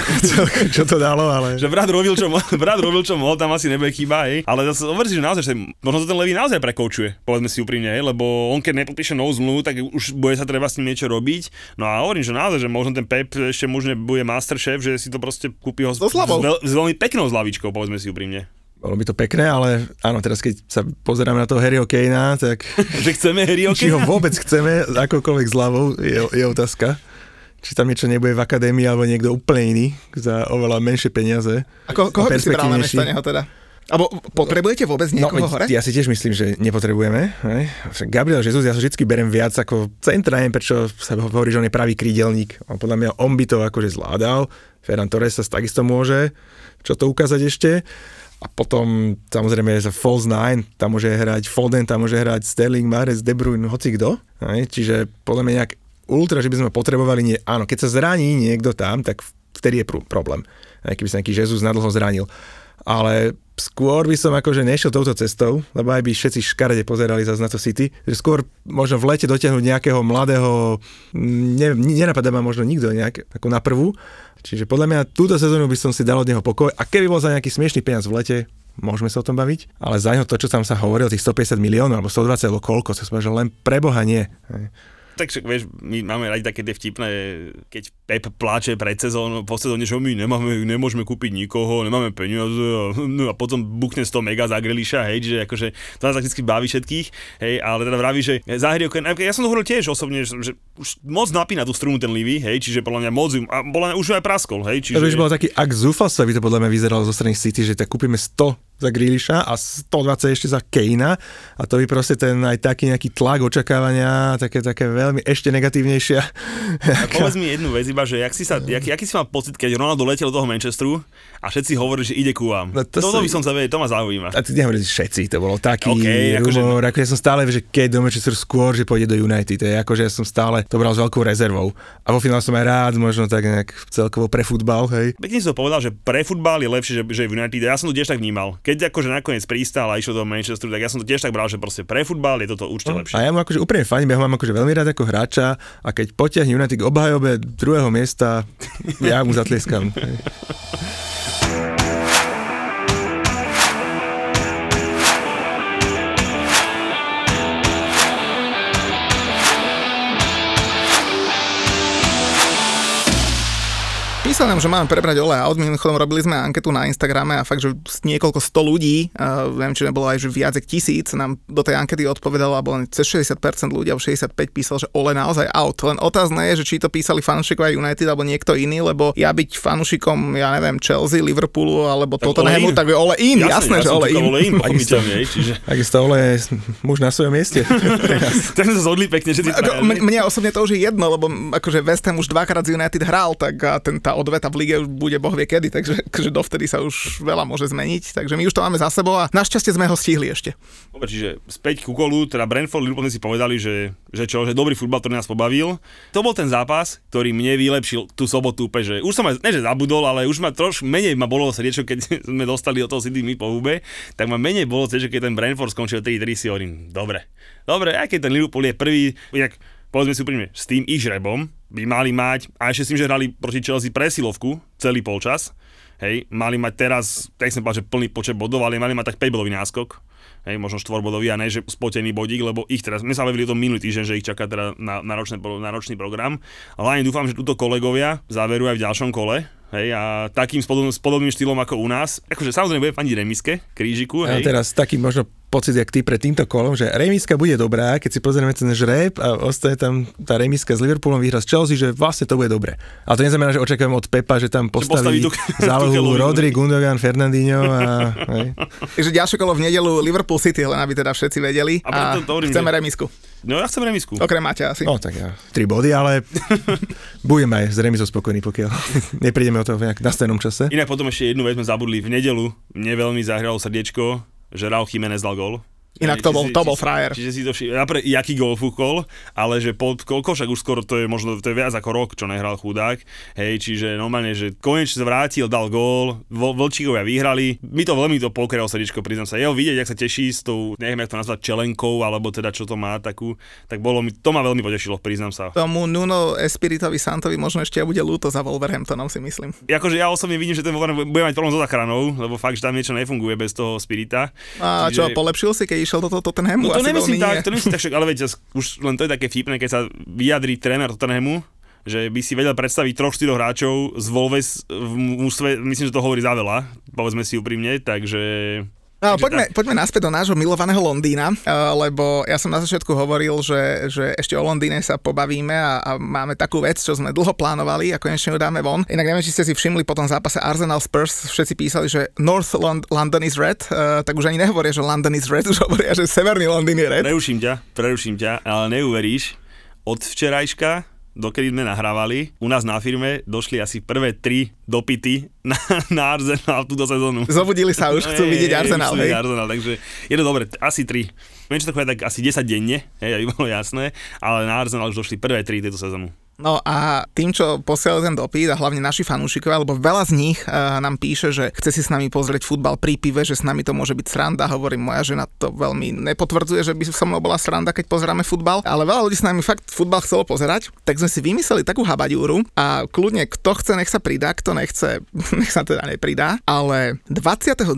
čo to dalo, ale... Že brat robil, čo, brat robil, čo mohol, tam asi nebude chyba, hej. Ale zase overí si, že naozaj, že možno to ten Levy naozaj prekoučuje, povedzme si úprimne, hej, lebo on keď nepodpíše novú zmluvu, tak už bude sa treba s ním niečo robiť. No a hovorím, že naozaj, že možno ten Pep ešte možno bude masterchef, že si to proste kúpi ho s, s, veľ, s veľmi peknou zlavičkou, povedzme si úprimne. Bolo by to pekné, ale áno, teraz keď sa pozeráme na toho Harryho Kanea, tak... že chceme Harryho Či ho vôbec chceme, akokoľvek zľavou, je, je otázka či tam niečo nebude v akadémii alebo niekto úplne iný za oveľa menšie peniaze. A ko, koho by si bral na neho teda? Abo potrebujete vôbec no, niekoho no, hore? Ja si tiež myslím, že nepotrebujeme. Hej. Gabriel Jesus, ja sa vždy berem viac ako centra, neviem prečo sa hovorí, že on je pravý krídelník. On podľa mňa on by to akože zvládal. Ferran Torres sa takisto môže čo to ukázať ešte. A potom samozrejme za false nine, tam môže hrať Foden, tam môže hrať Sterling, Mares, De Bruyne, hoci kto. Čiže podľa mňa nejak ultra, že by sme potrebovali, nie, áno, keď sa zraní niekto tam, tak vtedy je pr- problém. Aj keby sa nejaký Jezus nadlho zranil. ale skôr by som akože nešiel touto cestou, lebo aj by všetci škarede pozerali zase na to City, že skôr možno v lete dotiahnuť nejakého mladého, ne, nenapadá ma možno nikto nejak, ako na prvú, čiže podľa mňa túto sezónu by som si dal od neho pokoj a keby bol za nejaký smiešný peniaz v lete, môžeme sa o tom baviť, ale za neho to, čo tam sa hovorilo, tých 150 miliónov alebo 120 alebo koľko, sa že len preboha nie. Tak však vieš, my máme radi také tie vtipné, keď Pep pláče pred sezónou, po sezóne, že my nemáme, nemôžeme kúpiť nikoho, nemáme peniaze a, no a potom buchne 100 mega za Grelisha, hej, že akože to nás vždy baví všetkých, hej, ale teda vraví, že za hry, ja som to hovoril tiež osobne, že, že už moc napína tú strunu ten Livy, hej, čiže podľa mňa moc, a podľa mňa už aj praskol, hej, čiže... To by bol taký, ak zúfalstvo by to podľa mňa vyzeralo zo strany City, že tak kúpime 100 za Grealisha a 120 ešte za Kejna a to by proste ten aj taký nejaký tlak očakávania, také, také veľmi ešte negatívnejšia. A povedz mi jednu vec iba, že jak si sa, jak, aký si mal pocit, keď Ronaldo letel do toho Manchesteru a všetci hovorili, že ide ku vám. No to Toto by som sa vedel, to ma zaujíma. A ty nehovorili všetci, to bolo taký okay, rumor, akože... ako ja som stále, že keď do Manchesteru skôr, že pôjde do United, je ako, že ja som stále to bral s veľkou rezervou. A vo finále som aj rád, možno tak nejak celkovo pre futbal, hej. Pekne to povedal, že pre futbal je lepšie, že, že v United. Ja som to tiež tak vnímal keď akože nakoniec pristal a išiel do Manchesteru, tak ja som to tiež tak bral, že proste pre futbal je toto určite lepšie. A ja mu akože úplne fajn, ja ho mám akože veľmi rád ako hráča a keď potiahne United k obhajobe druhého miesta, ja mu zatlieskam. Písal nám, že máme prebrať Ole Out, mimochodom robili sme anketu na Instagrame a fakt, že niekoľko sto ľudí, uh, viem, či nebolo aj že viac ako tisíc, nám do tej ankety odpovedalo, alebo len cez 60% ľudí, alebo 65 písal, že Ole naozaj out. Len otázne je, že či to písali fanúšikovia United alebo niekto iný, lebo ja byť fanúšikom, ja neviem, Chelsea, Liverpoolu alebo tak Tottenhamu, tak je Ole in, jasné, jasné že Ole in. Ole in čiže... Takisto Ole je muž na svojom mieste. sme sa zhodli pekne, že ty mne osobne to už je jedno, lebo akože West Ham už dvakrát z United hral, tak a ten, tá odveta v lige už bude boh vie kedy, takže, takže dovtedy sa už veľa môže zmeniť. Takže my už to máme za sebou a našťastie sme ho stihli ešte. Dobre, čiže späť ku kolu, teda Brentford, Liverpool si povedali, že, že čo, že dobrý futbal, ktorý nás pobavil. To bol ten zápas, ktorý mne vylepšil tú sobotu úplne, že už som aj, ne že zabudol, ale už ma trošku menej ma bolo srdiečo, keď sme dostali od toho City my po hube, tak ma menej bolo srdiečo, keď ten Brentford skončil 3-3 si hovorím, dobre, dobre, aj keď ten Liverpool je prvý, inak povedzme si úprimne, s tým ich by mali mať, a ešte s tým, že hrali proti Chelsea presilovku celý polčas, hej, mali mať teraz, tak som povedal, že plný počet bodov, ale mali mať tak 5 bodový náskok, hej, možno štvorbodový a ne, že spotený bodík, lebo ich teraz, my sa bavili o tom minulý týždeň, že ich čaká teda na, náročný, náročný program, ale ani dúfam, že túto kolegovia záverujú aj v ďalšom kole, Hej, a takým s podobným, s podobným štýlom ako u nás. Akože samozrejme bude faniť remiske, krížiku. Hej. A teraz taký možno pocit, jak ty pred týmto kolom, že remiska bude dobrá, keď si pozrieme ten žreb a ostane tam tá remiska s Liverpoolom vyhra z Chelsea, že vlastne to bude dobre. A to neznamená, že očakávam od Pepa, že tam postaví, že postaví zálohu Rodri, Gundogan, Fernandinho a... Takže ďalšie kolo v nedelu Liverpool City, len aby teda všetci vedeli. A, a to, to chceme remisku. No ja chcem remisku. Okrem Maťa asi. No tak ja, tri body, ale budeme aj s remizou spokojní, pokiaľ neprídeme o to v nejak nastavenom čase. Inak potom ešte jednu vec sme zabudli. V nedelu mne veľmi zahralo srdiečko, že Raúl Jiménez dal gol. Inak to bol, to bol frajer. Čiže si to všim, napríklad, jaký gol fúkol, ale že pod koľko, však už skoro to je možno, to je viac ako rok, čo nehral chudák, hej, čiže normálne, že konečne sa vrátil, dal gól, Vlčíkovia vyhrali, mi to veľmi to pokrelo srdiečko, priznám sa, jeho vidieť, jak sa teší s tou, neviem, jak to nazvať, čelenkou, alebo teda čo to má takú, tak bolo mi, to ma veľmi potešilo, priznám sa. Tomu Nuno Espiritovi Santovi možno ešte bude ľúto za Wolverhamptonom, si myslím. Akože ja osobne vidím, že ten Wolverhampton bude mať problém so zachranou, lebo fakt, že tam niečo nefunguje bez toho Spirita. A čiže... čo, polepšil si, keď išiel do toho Tottenhamu? No to nemyslím tak, to nemyslím tak, však, ale veď, už len to je také vtipné, keď sa vyjadrí tréner Tottenhamu, že by si vedel predstaviť troch, štyroch hráčov z Volves v mústve, myslím, že to hovorí za veľa, povedzme si úprimne, takže No, poďme, poďme naspäť do nášho milovaného Londýna, uh, lebo ja som na začiatku hovoril, že, že ešte o Londýne sa pobavíme a, a máme takú vec, čo sme dlho plánovali a konečne ju dáme von. Inak neviem, či ste si všimli po tom zápase Arsenal Spurs, všetci písali, že North Lond- London is red, uh, tak už ani nehovoria, že London is red, už hovoria, že Severný Londýn je red. Preruším ťa, preruším ťa, ale neuveríš, od včerajška dokedy sme nahrávali, u nás na firme došli asi prvé tri dopity na, na Arsenal túto sezónu. Zobudili sa už, chcú vidieť Arsenal. Vidieť Arsenal, takže je to dobre, asi tri. To tak asi 10 denne, hej, aby bolo jasné, ale na Arsenal už došli prvé tri tejto sezónu. No a tým, čo posielajú ten dopyt a hlavne naši fanúšikovia, lebo veľa z nich uh, nám píše, že chce si s nami pozrieť futbal pri pive, že s nami to môže byť sranda. Hovorím, moja žena to veľmi nepotvrdzuje, že by so mnou bola sranda, keď pozeráme futbal, ale veľa ľudí s nami fakt futbal chcelo pozerať, tak sme si vymysleli takú habadiúru a kľudne kto chce, nech sa pridá, kto nechce, nech sa teda nepridá, ale 22.10.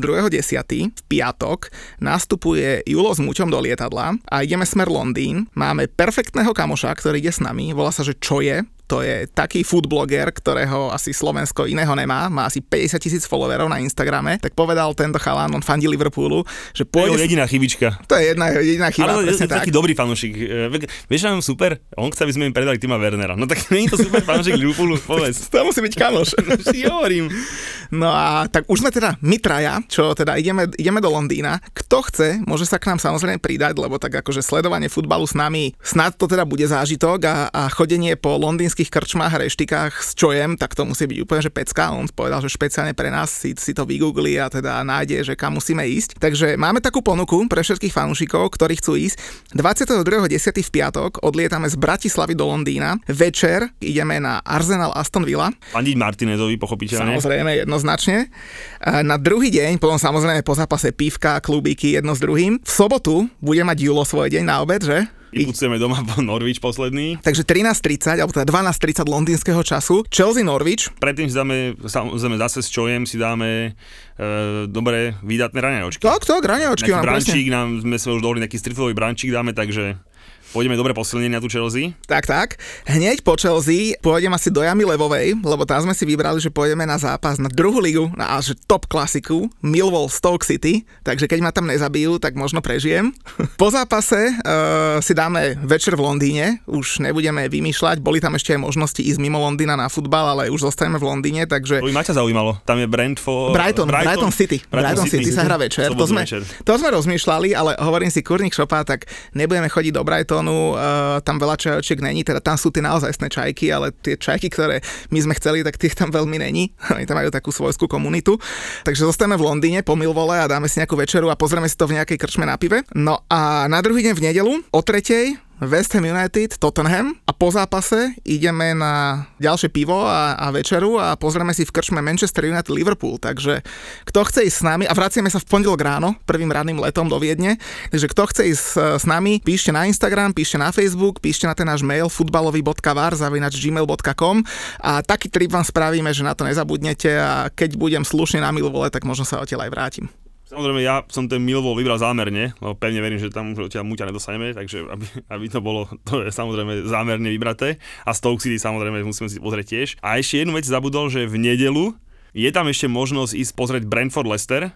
v piatok nastupuje Julo s Muťom do lietadla a ideme smer Londýn. Máme perfektného kamoša, ktorý ide s nami, volá sa, že čo je, to je taký food bloger, ktorého asi Slovensko iného nemá, má asi 50 tisíc followerov na Instagrame, tak povedal tento chalán, on fandí Liverpoolu, že pôjde... To je jediná chybička. To je jedna jediná chyba, Ale je, je tak. taký dobrý fanúšik. E, Vieš, je super? On chce, aby sme im predali Tima Wernera. No tak nie je to super fanúšik Liverpoolu, povedz. To musí byť kamoš. hovorím. No a tak už sme teda my traja, čo teda ideme, ideme do Londýna. Kto chce, môže sa k nám samozrejme pridať, lebo tak akože sledovanie futbalu s nami, snad to teda bude zážitok a, a chodenie po londýnskych krčmách a reštikách s čojem, tak to musí byť úplne že pecka. On povedal, že špeciálne pre nás si, si to vygoogli a teda nájde, že kam musíme ísť. Takže máme takú ponuku pre všetkých fanúšikov, ktorí chcú ísť. 22.10. v piatok odlietame z Bratislavy do Londýna. Večer ideme na Arsenal Aston Villa. Fandiť Martinezovi, pochopiteľne. Samozrejme, jednoznačne. Na druhý deň, potom samozrejme po zápase pívka, klubíky jedno s druhým. V sobotu bude mať Julo svoj deň na obed, že? Vypucujeme doma po Norwich posledný. Takže 13.30, alebo teda 12.30 londýnskeho času. Chelsea Norwich. Predtým si dáme, samozrejme zase s čojem si dáme e, dobré výdatné raňajočky. Tak, tak, raňajočky Nejaký brančík, nám sme sa už dovolili nejaký strifový brančík dáme, takže pôjdeme dobre posilnenie na tú Chelsea. Tak, tak. Hneď po Chelsea pôjdem asi do Jamy Levovej, lebo tam sme si vybrali, že pôjdeme na zápas na druhú ligu, na že top klasiku, Millwall Stoke City, takže keď ma tam nezabijú, tak možno prežijem. Po zápase uh, si dáme večer v Londýne, už nebudeme vymýšľať, boli tam ešte aj možnosti ísť mimo Londýna na futbal, ale už zostaneme v Londýne, takže... To by ma ťa zaujímalo. Tam je Brentford... Brighton, Brighton, Brighton City. Brighton, Brighton City, City sa hrá večer. To sme, večer. to sme rozmýšľali, ale hovorím si, kurník šopa, tak nebudeme chodiť do Brightonu, uh, tam veľa čajočiek není, teda tam sú tie naozajstné čajky, ale tie čajky, ktoré my sme chceli, tak tých tam veľmi není. Oni tam majú takú svojskú komunitu. Takže zostaneme v Londýne po Milvole a dáme si nejakú večeru a pozrieme si to v nejakej krčme na pive. No a na druhý deň v nedelu o tretej West Ham United, Tottenham. A po zápase ideme na ďalšie pivo a, a večeru a pozrieme si v krčme Manchester United Liverpool, takže kto chce ísť s nami a vraciame sa v pondelok ráno, prvým ranným letom do Viedne, takže kto chce ísť s, s nami, píšte na Instagram, píšte na Facebook, píšte na ten náš mail futbalový.var zavinač gmail.com a taký trip vám spravíme, že na to nezabudnete a keď budem slušne na milvole, tak možno sa odtiaľ aj vrátim. Samozrejme, ja som ten Millwall vybral zámerne, lebo pevne verím, že tam už odtiaľ muťa nedostaneme, takže aby, aby to bolo, to je samozrejme zámerne vybraté. A Stoke City samozrejme musíme si pozrieť tiež. A ešte jednu vec zabudol, že v nedelu je tam ešte možnosť ísť pozrieť Brentford Leicester,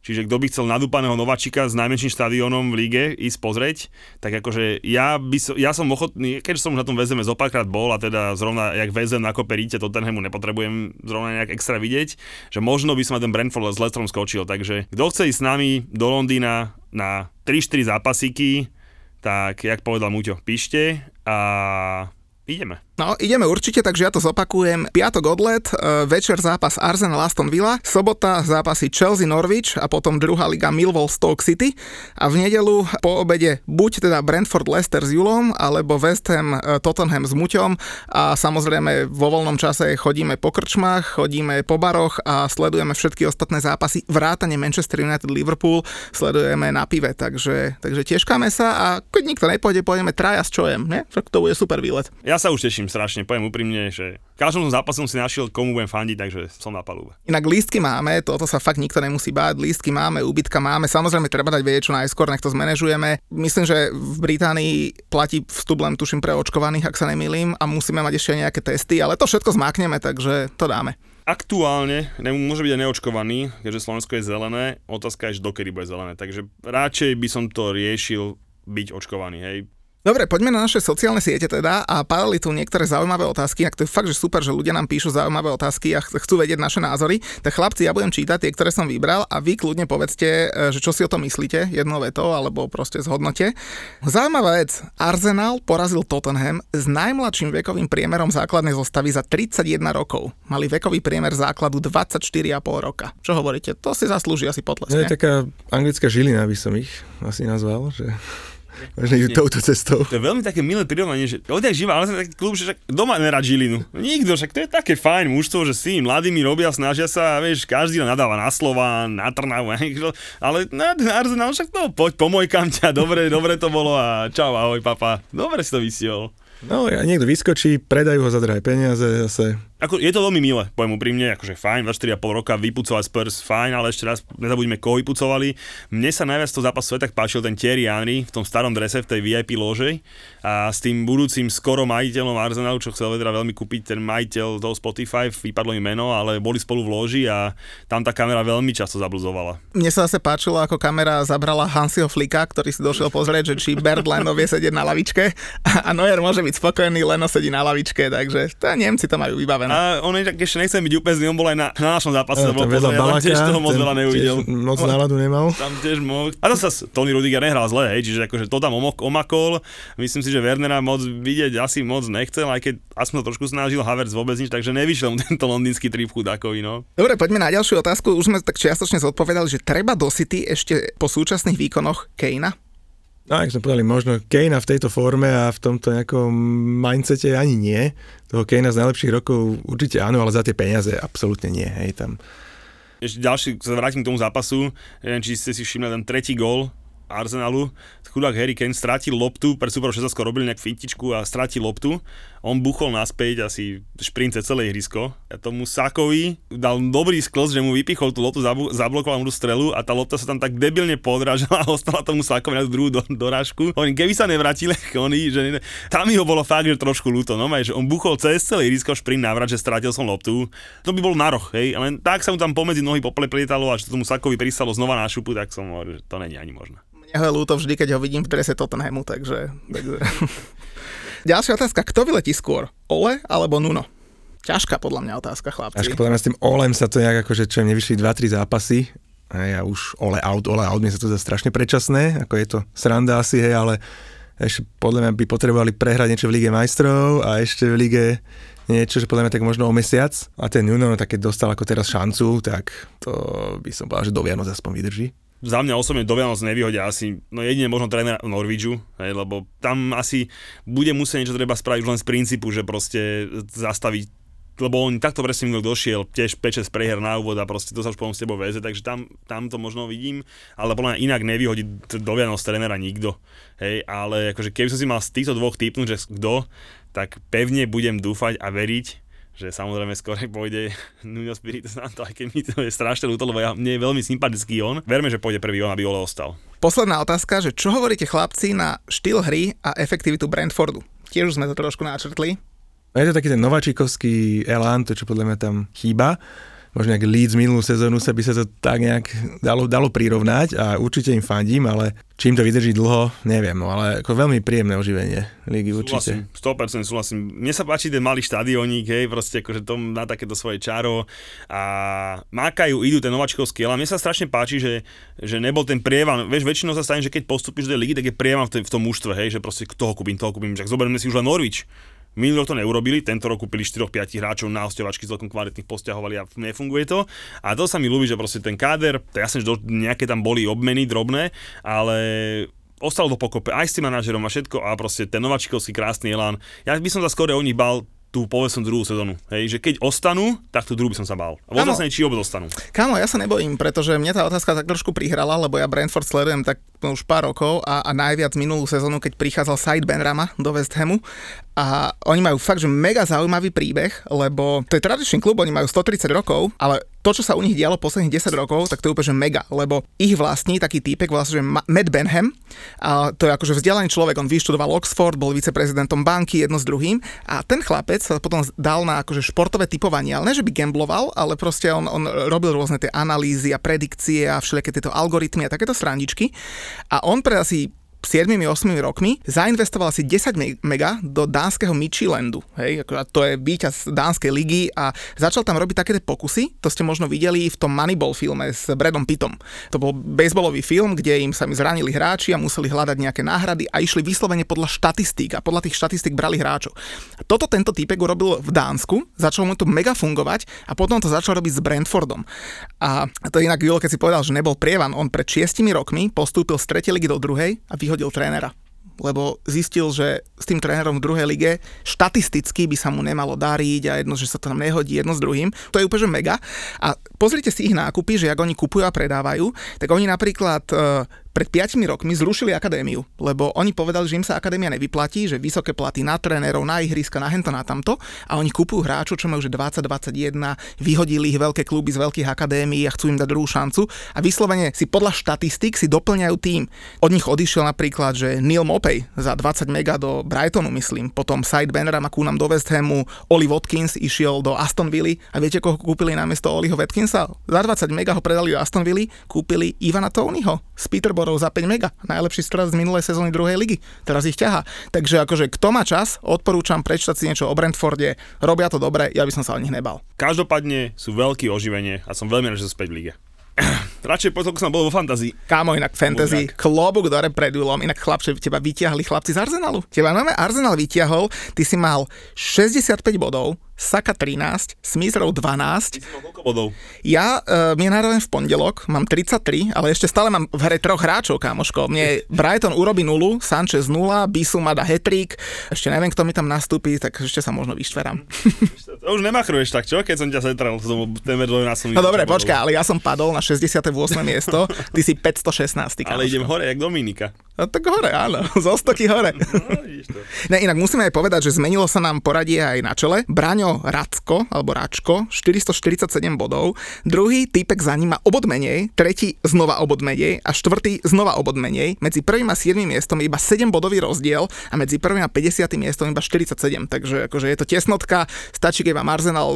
Čiže kto by chcel nadúpaného nováčika s najmenším štadiónom v líge ísť pozrieť, tak akože ja, by som, ja som ochotný, keďže som na tom väzeme zo párkrát bol a teda zrovna jak väzem na koperíte Tottenhamu nepotrebujem zrovna nejak extra vidieť, že možno by som ten Brentford s Leicesterom skočil. Takže kto chce ísť s nami do Londýna na 3-4 zápasíky, tak jak povedal Muťo, píšte a ideme. No, ideme určite, takže ja to zopakujem. Piatok odlet, e, večer zápas Arsenal Aston Villa, sobota zápasy Chelsea Norwich a potom druhá liga Millwall Stoke City a v nedelu po obede buď teda Brentford Leicester s Julom alebo West Ham e, Tottenham s Muťom a samozrejme vo voľnom čase chodíme po krčmách, chodíme po baroch a sledujeme všetky ostatné zápasy, vrátane Manchester United Liverpool sledujeme na pive, takže, takže teškáme sa a keď nikto nepôjde, pôjdeme traja s čojem, ne? To bude super výlet. Ja sa už teším strašne, poviem úprimne, že v každom tom zápasom si našiel, komu budem fandiť, takže som na palube. Inak lístky máme, toto sa fakt nikto nemusí báť, lístky máme, úbytka máme, samozrejme treba dať vedieť čo najskôr, nech to zmanéžujeme. Myslím, že v Británii platí vstup len tuším pre očkovaných, ak sa nemýlim, a musíme mať ešte nejaké testy, ale to všetko zmákneme, takže to dáme. Aktuálne ne, môže byť aj neočkovaný, keďže Slovensko je zelené, otázka je, že dokedy bude zelené, takže radšej by som to riešil byť očkovaný, hej. Dobre, poďme na naše sociálne siete teda a padali tu niektoré zaujímavé otázky. Ak to je fakt, že super, že ľudia nám píšu zaujímavé otázky a chcú vedieť naše názory, tak chlapci, ja budem čítať tie, ktoré som vybral a vy kľudne povedzte, e, že čo si o tom myslíte, jednou vetou alebo proste zhodnote. Zaujímavá vec. Arsenal porazil Tottenham s najmladším vekovým priemerom základnej zostavy za 31 rokov. Mali vekový priemer základu 24,5 roka. Čo hovoríte? To si zaslúži asi potlesk. To je taká anglická žilina, by som ich asi nazval, že možno ísť touto cestou. To je veľmi také milé prirovnanie, že odjak živa, ale taký klub, že však doma nerad Žilinu. Nikto, však to je také fajn mužstvo, že si mladými robia, snažia sa, vieš, každý nadáva na slova, na Trnavu, ale na, na Arsenal, však to poď, pomojkam ťa, dobre, dobre to bolo a čau, ahoj papa. Dobre si to vysiel. No a niekto vyskočí, predajú ho za drahé peniaze zase ako, je to veľmi milé, poviem úprimne, akože fajn, 4,5 roka vypucovať Spurs, fajn, ale ešte raz nezabudíme, koho vypucovali. Mne sa najviac to zápas sveta páčil ten Thierry Henry v tom starom drese, v tej VIP lože a s tým budúcim skoro majiteľom Arsenalu, čo chcel teda veľmi kúpiť ten majiteľ toho Spotify, vypadlo im meno, ale boli spolu v loži a tam tá kamera veľmi často zabluzovala. Mne sa zase páčilo, ako kamera zabrala Hansiho Flika, ktorý si došiel pozrieť, že či Bert Leno vie sedieť na lavičke a Neuer môže byť spokojný, Leno sedí na lavičke, takže to Nemci to majú vybavené. A on je, ešte nechcem byť úplne on bol aj na, na našom zápase, to bol pozrieť, Balaka, tiež toho moc veľa neuvidel. Moc náladu nemal. Tam tiež moc. A to sa Tony Rudiger nehral zle, hej, čiže akože to tam omakol. Myslím si, že Wernera moc vidieť asi moc nechcel, aj keď aspoň to trošku snažil, Havertz vôbec nič, takže nevyšiel mu tento londýnsky trip chudákovi, no. Dobre, poďme na ďalšiu otázku. Už sme tak čiastočne zodpovedali, že treba do City ešte po súčasných výkonoch Kejna? No, ak sme povedali, možno Kejna v tejto forme a v tomto nejakom mindsete ani nie. Toho Kejna z najlepších rokov určite áno, ale za tie peniaze absolútne nie. Hej, tam. Ešte ďalší, sa vrátim k tomu zápasu, neviem, či ste si všimli ten tretí gól Arsenalu, chudák Harry Kane strátil loptu, pre Super 16 robil nejak fintičku a strátil loptu on buchol naspäť asi šprinte celé ihrisko. A tomu Sakovi dal dobrý sklz, že mu vypichol tú loptu, zablokoval mu tú strelu a tá lopta sa tam tak debilne podrážala a ostala tomu Sakovi na druhú do, dorážku. Oni keby sa nevrátili, oni, že tam mi ho bolo fakt, že trošku ľúto. No, že on buchol cez celé ihrisko šprint návrat, že strátil som loptu. To by bol na roh, hej, ale tak sa mu tam pomedzi nohy poplietalo a že tomu Sakovi pristalo znova na šupu, tak som hovoril, že to není ani možné. Ho je ľúto vždy, keď ho vidím v drese Tottenhamu, takže... takže... Ďalšia otázka, kto vyletí skôr? Ole alebo Nuno? Ťažká podľa mňa otázka, chlapci. Ťažká podľa mňa s tým Olem sa to nejak akože, čo mne vyšli 2-3 zápasy, a už Ole out, Ole out, mne sa to za strašne predčasné, ako je to sranda asi, hej, ale ešte podľa mňa by potrebovali prehrať niečo v Lige majstrov a ešte v Lige niečo, že podľa mňa tak možno o mesiac. A ten Nuno, tak keď dostal ako teraz šancu, tak to by som povedal, že do Vianoc aspoň vydrží za mňa osobne do Vianoc nevyhodia asi, no jedine možno tréner Norvidžu, hej, lebo tam asi bude musieť niečo treba spraviť len z princípu, že proste zastaviť lebo on takto presne minulý došiel, tiež 5-6 preher na úvod a proste to sa už potom s tebou veze, takže tam, tam to možno vidím, ale podľa mňa inak nevyhodí do Vianoc trénera nikto. Hej, ale akože keby som si mal z týchto dvoch typnúť, že kto, tak pevne budem dúfať a veriť, že samozrejme skôr pôjde Nuno Spirito Santo, aj keď mi to je strašne ľúto, lebo ja, mne je veľmi sympatický on. Verme, že pôjde prvý on, aby Ole ostal. Posledná otázka, že čo hovoríte chlapci na štýl hry a efektivitu Brentfordu? Tiež už sme to trošku načrtli. Je to taký ten nováčikovský elán, to čo podľa mňa tam chýba možno nejak Leeds minulú sezónu sa by sa to tak nejak dalo, dalo prirovnať a určite im fandím, ale čím to vydrží dlho, neviem, no, ale ako veľmi príjemné oživenie ligy určite. Súhlasím, 100% súhlasím. Mne sa páči ten malý štadioník, hej, proste akože to má takéto svoje čaro a mákajú, idú ten nováčkovský, ale mne sa strašne páči, že, že nebol ten prievan, vieš, väčšinou sa stane, že keď postupíš do ligy, tak je prievan v, tom mužstve, hej, že proste toho kúpim, toho kúpim, že zoberme si už len Norwich, Minulý rok to neurobili, tento rok kúpili 4-5 hráčov na hostovačky celkom kvalitných posťahovali a nefunguje to. A to sa mi ľúbi, že proste ten káder, to jasne, že nejaké tam boli obmeny drobné, ale ostalo to pokope aj s tým manažerom a všetko a proste ten nováčikovský krásny elán. Ja by som sa skôr o nich bal tú povedzme druhú sezónu. Hej, že keď ostanú, tak tú druhú by som sa bál. A vlastne, či vôbec ostanú. Kámo, ja sa nebojím, pretože mňa tá otázka tak trošku prihrala, lebo ja Brentford sledujem tak už pár rokov a, a najviac minulú sezónu, keď prichádzal Side Benrama do West Hamu a oni majú fakt, že mega zaujímavý príbeh, lebo to je tradičný klub, oni majú 130 rokov, ale to, čo sa u nich dialo posledných 10 rokov, tak to je úplne že mega, lebo ich vlastní taký týpek vlastne, že Matt Benham, a to je akože vzdelaný človek, on vyštudoval Oxford, bol viceprezidentom banky jedno s druhým a ten chlapec sa potom dal na akože športové typovanie, ale ne, že by gambloval, ale proste on, on robil rôzne tie analýzy a predikcie a všelijaké tieto algoritmy a takéto srandičky. A on pre asi 7-8 rokmi zainvestoval asi 10 mega do dánskeho Michilandu. Hej, a to je víťaz dánskej ligy a začal tam robiť také pokusy, to ste možno videli v tom Moneyball filme s Bradom Pittom. To bol baseballový film, kde im sa mi zranili hráči a museli hľadať nejaké náhrady a išli vyslovene podľa štatistík a podľa tých štatistík brali hráčov. Toto tento týpek urobil v Dánsku, začal mu to mega fungovať a potom to začal robiť s Brentfordom. A to inak Julo, keď si povedal, že nebol prievan, on pred 6 rokmi postúpil z 3. ligy do druhej a vyhodil trénera. lebo zistil, že s tým trénerom v druhej lige štatisticky by sa mu nemalo dariť a jedno, že sa to tam nehodí jedno s druhým. To je úplne mega. A pozrite si ich nákupy, že ak oni kupujú a predávajú, tak oni napríklad e, pred 5 rokmi zrušili akadémiu, lebo oni povedali, že im sa akadémia nevyplatí, že vysoké platy na trénerov, na ihriska, na hento, na tamto. A oni kupujú hráčov, čo majú už 20-21, vyhodili ich veľké kluby z veľkých akadémií a chcú im dať druhú šancu. A vyslovene si podľa štatistik si doplňajú tým. Od nich odišiel napríklad, že Neil Mopey za 20 mega do Brightonu, myslím, potom Side Bannera nám do West Hamu, Oli Watkins išiel do Aston Villa. A viete, koho kúpili namiesto Oliho Watkinsa? Za 20 mega ho predali do Aston Villa, kúpili Ivana Tonyho z Peterborough Borov za 5 mega. Najlepší strelec z minulej sezóny druhej ligy. Teraz ich ťaha. Takže akože kto má čas, odporúčam prečítať si niečo o Brentforde. Robia to dobre, ja by som sa o nich nebal. Každopádne sú veľký oživenie a som veľmi rád, že sú späť v lige. Radšej po to, som bol vo fantazii. Kámo, inak fantasy, Budrak. klobúk dore pred Julom, inak chlapče, teba vyťahli chlapci z Arsenalu. Teba nové Arsenal vyťahol, ty si mal 65 bodov, Saka 13, Smith 12. koľko bodov? Ja, uh, mne narovem v pondelok, mám 33, ale ešte stále mám v hre troch hráčov, kamoško. Mne Brighton urobí nulu, Sanchez 0, Bisuma dá hetrik, ešte neviem, kto mi tam nastúpi, tak ešte sa možno vyštverám. To už nemachruješ tak, čo? Keď som ťa zetral v tom téme dvojnásobný. No dobre, počkaj, ale ja som padol na 68. miesto, ty si 516. Kamoško. Ale idem hore, jak Dominika. No tak hore, áno, zo stoky hore. No, ne, inak musíme aj povedať, že zmenilo sa nám poradie aj na čele. Braňo Racko, alebo Račko, 447 bodov, druhý typek za ním má obod menej, tretí znova obod menej a štvrtý znova obod menej. Medzi prvým a 7 miestom je iba 7 bodový rozdiel a medzi prvým a 50 miestom iba 47, takže akože je to tesnotka, stačí, keď vám Arsenal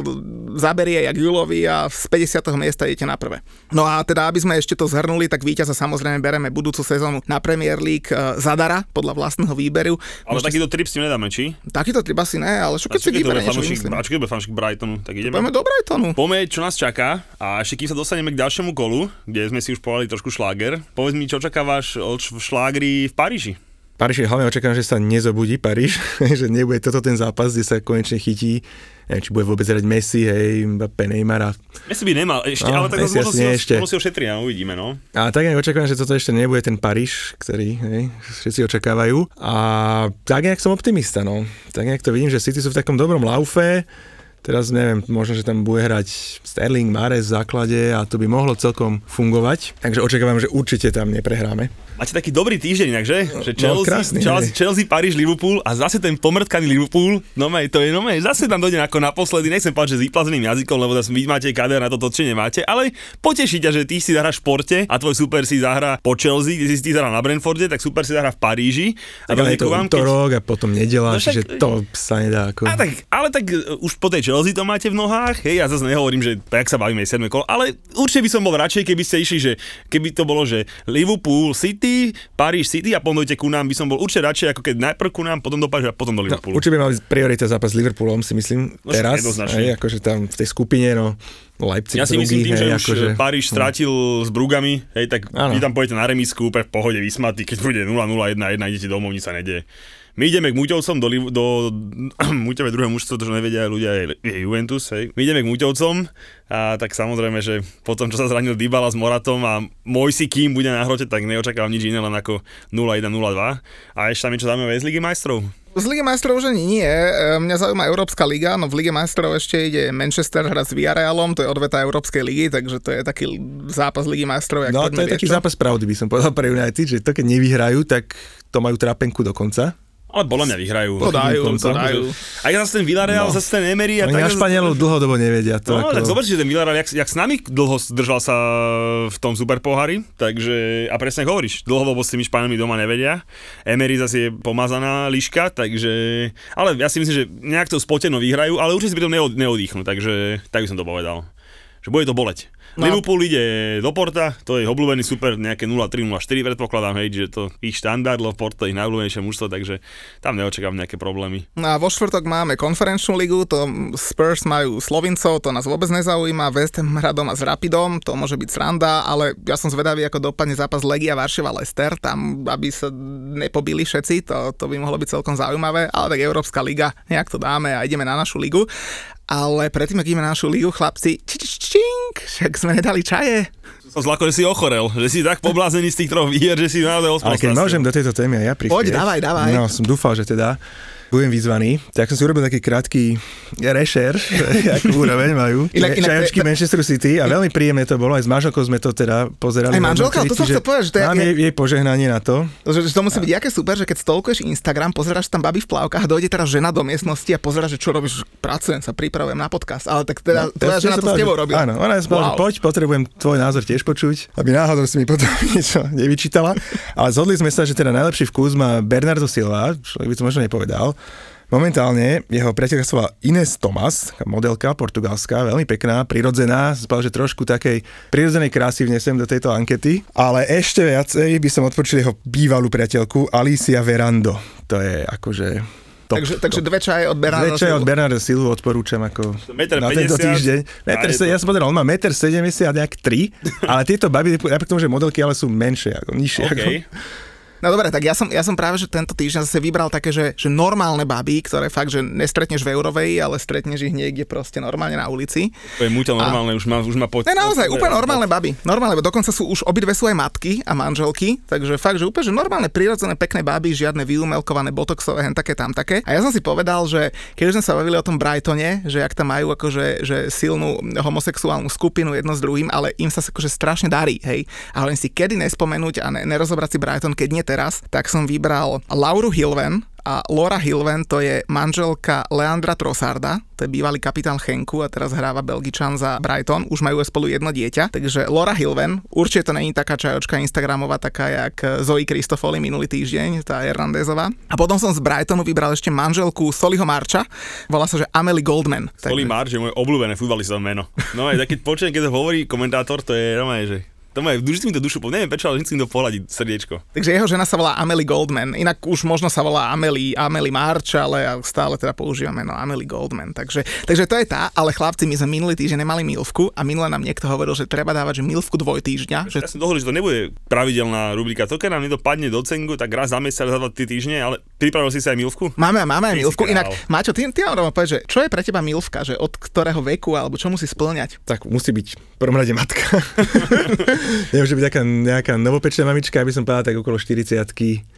zaberie jak Julovi a z 50. miesta idete na prvé. No a teda, aby sme ešte to zhrnuli, tak víťaza samozrejme bereme budúcu sezónu na Premier League uh, zadara podľa vlastného výberu. Ale Môžete... takýto trip si nedáme, či? Takýto trip asi ne, ale čo keď si vyberie niečo, a čo keď bude fanúšik Brightonu, tak ideme. Poďme do Brightonu. Poďme, čo nás čaká a ešte kým sa dostaneme k ďalšiemu kolu, kde sme si už povedali trošku šláger, povedz mi, čo očakávaš od šlágri v Paríži? Paríž hlavne očakávam, že sa nezobudí Paríž, že nebude toto ten zápas, kde sa konečne chytí neviem, či bude vôbec hrať Messi, hej, Mbappé, Neymar. Messi by nemal ešte, no, ale tak možno si, ešte. si ho šetri a uvidíme, no. A tak aj očakávam, že toto ešte nebude ten Paríž, ktorý hej, všetci očakávajú. A tak nejak som optimista, no. Tak nejak to vidím, že City sú v takom dobrom laufe, Teraz neviem, možno, že tam bude hrať Sterling, Mares v základe a to by mohlo celkom fungovať. Takže očakávam, že určite tam neprehráme. Máte taký dobrý týždeň inak, že? že no, Chelsea, no, krásny, Chelsea, Chelsea, Paríž, Liverpool a zase ten pomrtkaný Liverpool. No mej, to je no mej, zase tam dojde ako naposledy. Nechcem povedať, že s vyplazeným jazykom, lebo zase vy máte kader na toto, či nemáte, ale poteší ťa, že ty si zahra v športe a tvoj super si zahra po Chelsea, kde si ty zahra na Brentforde, tak super si zahra v Paríži. A tak je to útorok keď... a potom nedela, no, však, to sa nedá ako... A tak, ale tak uh, už po tej Chelsea to máte v nohách, hej, ja zase nehovorím, že tak sa bavíme 7 kolo, ale určite by som bol radšej, keby ste išli, že keby to bolo, že Liverpool City, Paríž City a potom ku nám, by som bol určite radšej, ako keď najprv ku nám, potom do Paríža a potom do no, Liverpoolu. No, určite by mal priorita zápas s Liverpoolom, si myslím, no, teraz, hej, akože tam v tej skupine, no, Leipzig Ja si druhý, myslím tým, hej, že už akože, Paríž hm. strátil no. s Brugami, hej, tak ano. vy tam pôjdete na remisku, úplne v pohode vysmatý, keď bude 0-0, 1-1, idete domov, nič sa nedieje. My ideme k Muťovcom do, do Muťové druhé mužstvo, to nevedia ľudia, je Juventus, hej. My ideme k Muťovcom a tak samozrejme, že potom, čo sa zranil Dybala s Moratom a môj si kým bude na hrote, tak neočakávam nič iné, len ako 0-1, 0-2. A ešte tam niečo zaujímavé z Ligy majstrov. Z Lige majstrov už ani nie. E, mňa zaujíma Európska liga, no v Lige majstrov ešte ide Manchester hrať s Villarrealom, to je odveta Európskej ligy, takže to je taký zápas Ligy majstrov. No to je taký čo? zápas pravdy, by som povedal pre United, že to keď nevyhrajú, tak to majú trápenku do konca. Ale podľa mňa vyhrajú. To dajú, to dajú. A ja zase ten Villarreal, no. zase ten Emery. A Oni tak, na Španielov dlhodobo nevedia. To no, ako... tak zoberte, že ten Villarreal, jak, jak, s nami dlho držal sa v tom super pohári, takže, a presne hovoríš, dlhodobo s tými Španielmi doma nevedia. Emery zase je pomazaná liška, takže, ale ja si myslím, že nejak to spoteno vyhrajú, ale určite si pri tom neodýchnu, takže tak by som to povedal. Že bude to boleť. No. Liverpool ide do Porta, to je obľúbený super, nejaké 0-3, 0-4 predpokladám, hej, že to ich štandard, lebo Porto je najobľúbenejšie mužstvo, takže tam neočakám nejaké problémy. No a vo štvrtok máme konferenčnú ligu, to Spurs majú Slovincov, to nás vôbec nezaujíma, West Ham hrá doma s Rapidom, to môže byť sranda, ale ja som zvedavý, ako dopadne zápas Legia Varšava Leicester, tam aby sa nepobili všetci, to, to by mohlo byť celkom zaujímavé, ale tak Európska liga, nejak to dáme a ideme na našu ligu ale predtým, ak ideme na našu lígu, chlapci, či, či, čink, však sme nedali čaje. Som zlako, že si ochorel, že si tak poblázený z tých troch výher, že si naozaj ospal. Ale keď môžem do tejto témy ja prichýť. Poď, dávaj, dávaj. No, som dúfal, že teda. Budem vyzvaný. Tak som si urobil taký krátky rešerš, akú úroveň majú. Inak, inak, Čajočky ta... Manchester City a veľmi príjemné to bolo. Aj s manželkou sme to teda pozerali. Aj manželka, to som chcel povedať, že to je... Mám jej, jej požehnanie na to. Že, že to musí a... byť aké super, že keď stolkuješ Instagram, pozeráš tam baby v plavkách a dojde teraz žena do miestnosti a pozeráš, že čo robíš, pracujem sa, pripravujem na podcast. Ale tak teda no, tvoja teda žena to s tebou robila. Áno, ona je wow. poď, potrebujem tvoj názor tiež počuť, aby náhodou si mi potom niečo nevyčítala. Ale zhodli sme sa, že teda najlepší vkus má Bernardo Silva, človek by to možno nepovedal, Momentálne jeho priateľka sa Ines Tomas, modelka portugalská, veľmi pekná, prirodzená, zbal, že trošku takej prirodzenej krásy vnesem do tejto ankety, ale ešte viacej by som odpočil jeho bývalú priateľku Alicia Verando. To je akože Top, takže, top. takže dve čaje od Bernarda Dve čaje od Bernarda Silvu odporúčam ako 1, na tento týždeň. Meter se, ja som povedal, on má 1,70 m, nejak 3, ale tieto baby, napriek tomu, že modelky ale sú menšie, ako, nižšie. Okay. Ako, No dobre, tak ja som, ja som práve, že tento týždeň zase vybral také, že, že normálne baby, ktoré fakt, že nestretneš v Eurovej, ale stretneš ich niekde proste normálne na ulici. To je muťa normálne, a... už má už ma poď. Ne, naozaj, úplne normálne baby. Normálne, dokonca sú už obidve sú aj matky a manželky, takže fakt, že úplne, že normálne, prirodzené, pekné baby, žiadne vyumelkované, botoxové, hen také, tam také. A ja som si povedal, že keď sme sa bavili o tom Brightone, že jak tam majú akože že silnú homosexuálnu skupinu jedno s druhým, ale im sa akože strašne darí, hej. A hovorím si, kedy nespomenúť a ne, nerozobrať si Brighton, keď nie teraz, tak som vybral Lauru Hilven, a Laura Hilven to je manželka Leandra Trossarda, to je bývalý kapitán Henku a teraz hráva Belgičan za Brighton, už majú spolu jedno dieťa, takže Laura Hilven, určite to není taká čajočka Instagramová, taká jak Zoe Kristofoli minulý týždeň, tá Hernandezová. A potom som z Brightonu vybral ešte manželku Soliho Marča, volá sa, že Amelie Goldman. Soli takže... Marč je môj obľúbené futbalistové meno. No aj taký počujem, keď to hovorí komentátor, to je normálne, že to ma vždy mi to dušu, neviem prečo, ale vždy mi to pohľadí srdiečko. Takže jeho žena sa volá Amelie Goldman, inak už možno sa volá Amelie, Amelie March, ale stále teda používame no Amelie Goldman. Takže, takže to je tá, ale chlapci, my sme minulý týždeň nemali milvku a minule nám niekto hovoril, že treba dávať že milvku dvoj týždňa. Že... Ja som dohodol, že to nebude pravidelná rubrika, to keď nám nedopadne do cengu, tak raz za mesiac, za dva týždne, ale pripravil si sa aj milvku? Máme, máme aj milvku, inak Maťo, ty, ty nám povedz, že čo je pre teba milvka, že od ktorého veku alebo čo musí splňať? Tak musí byť prvom rade matka. Nemôže byť nejaká, nejaká novopečná mamička, aby som povedal tak okolo 40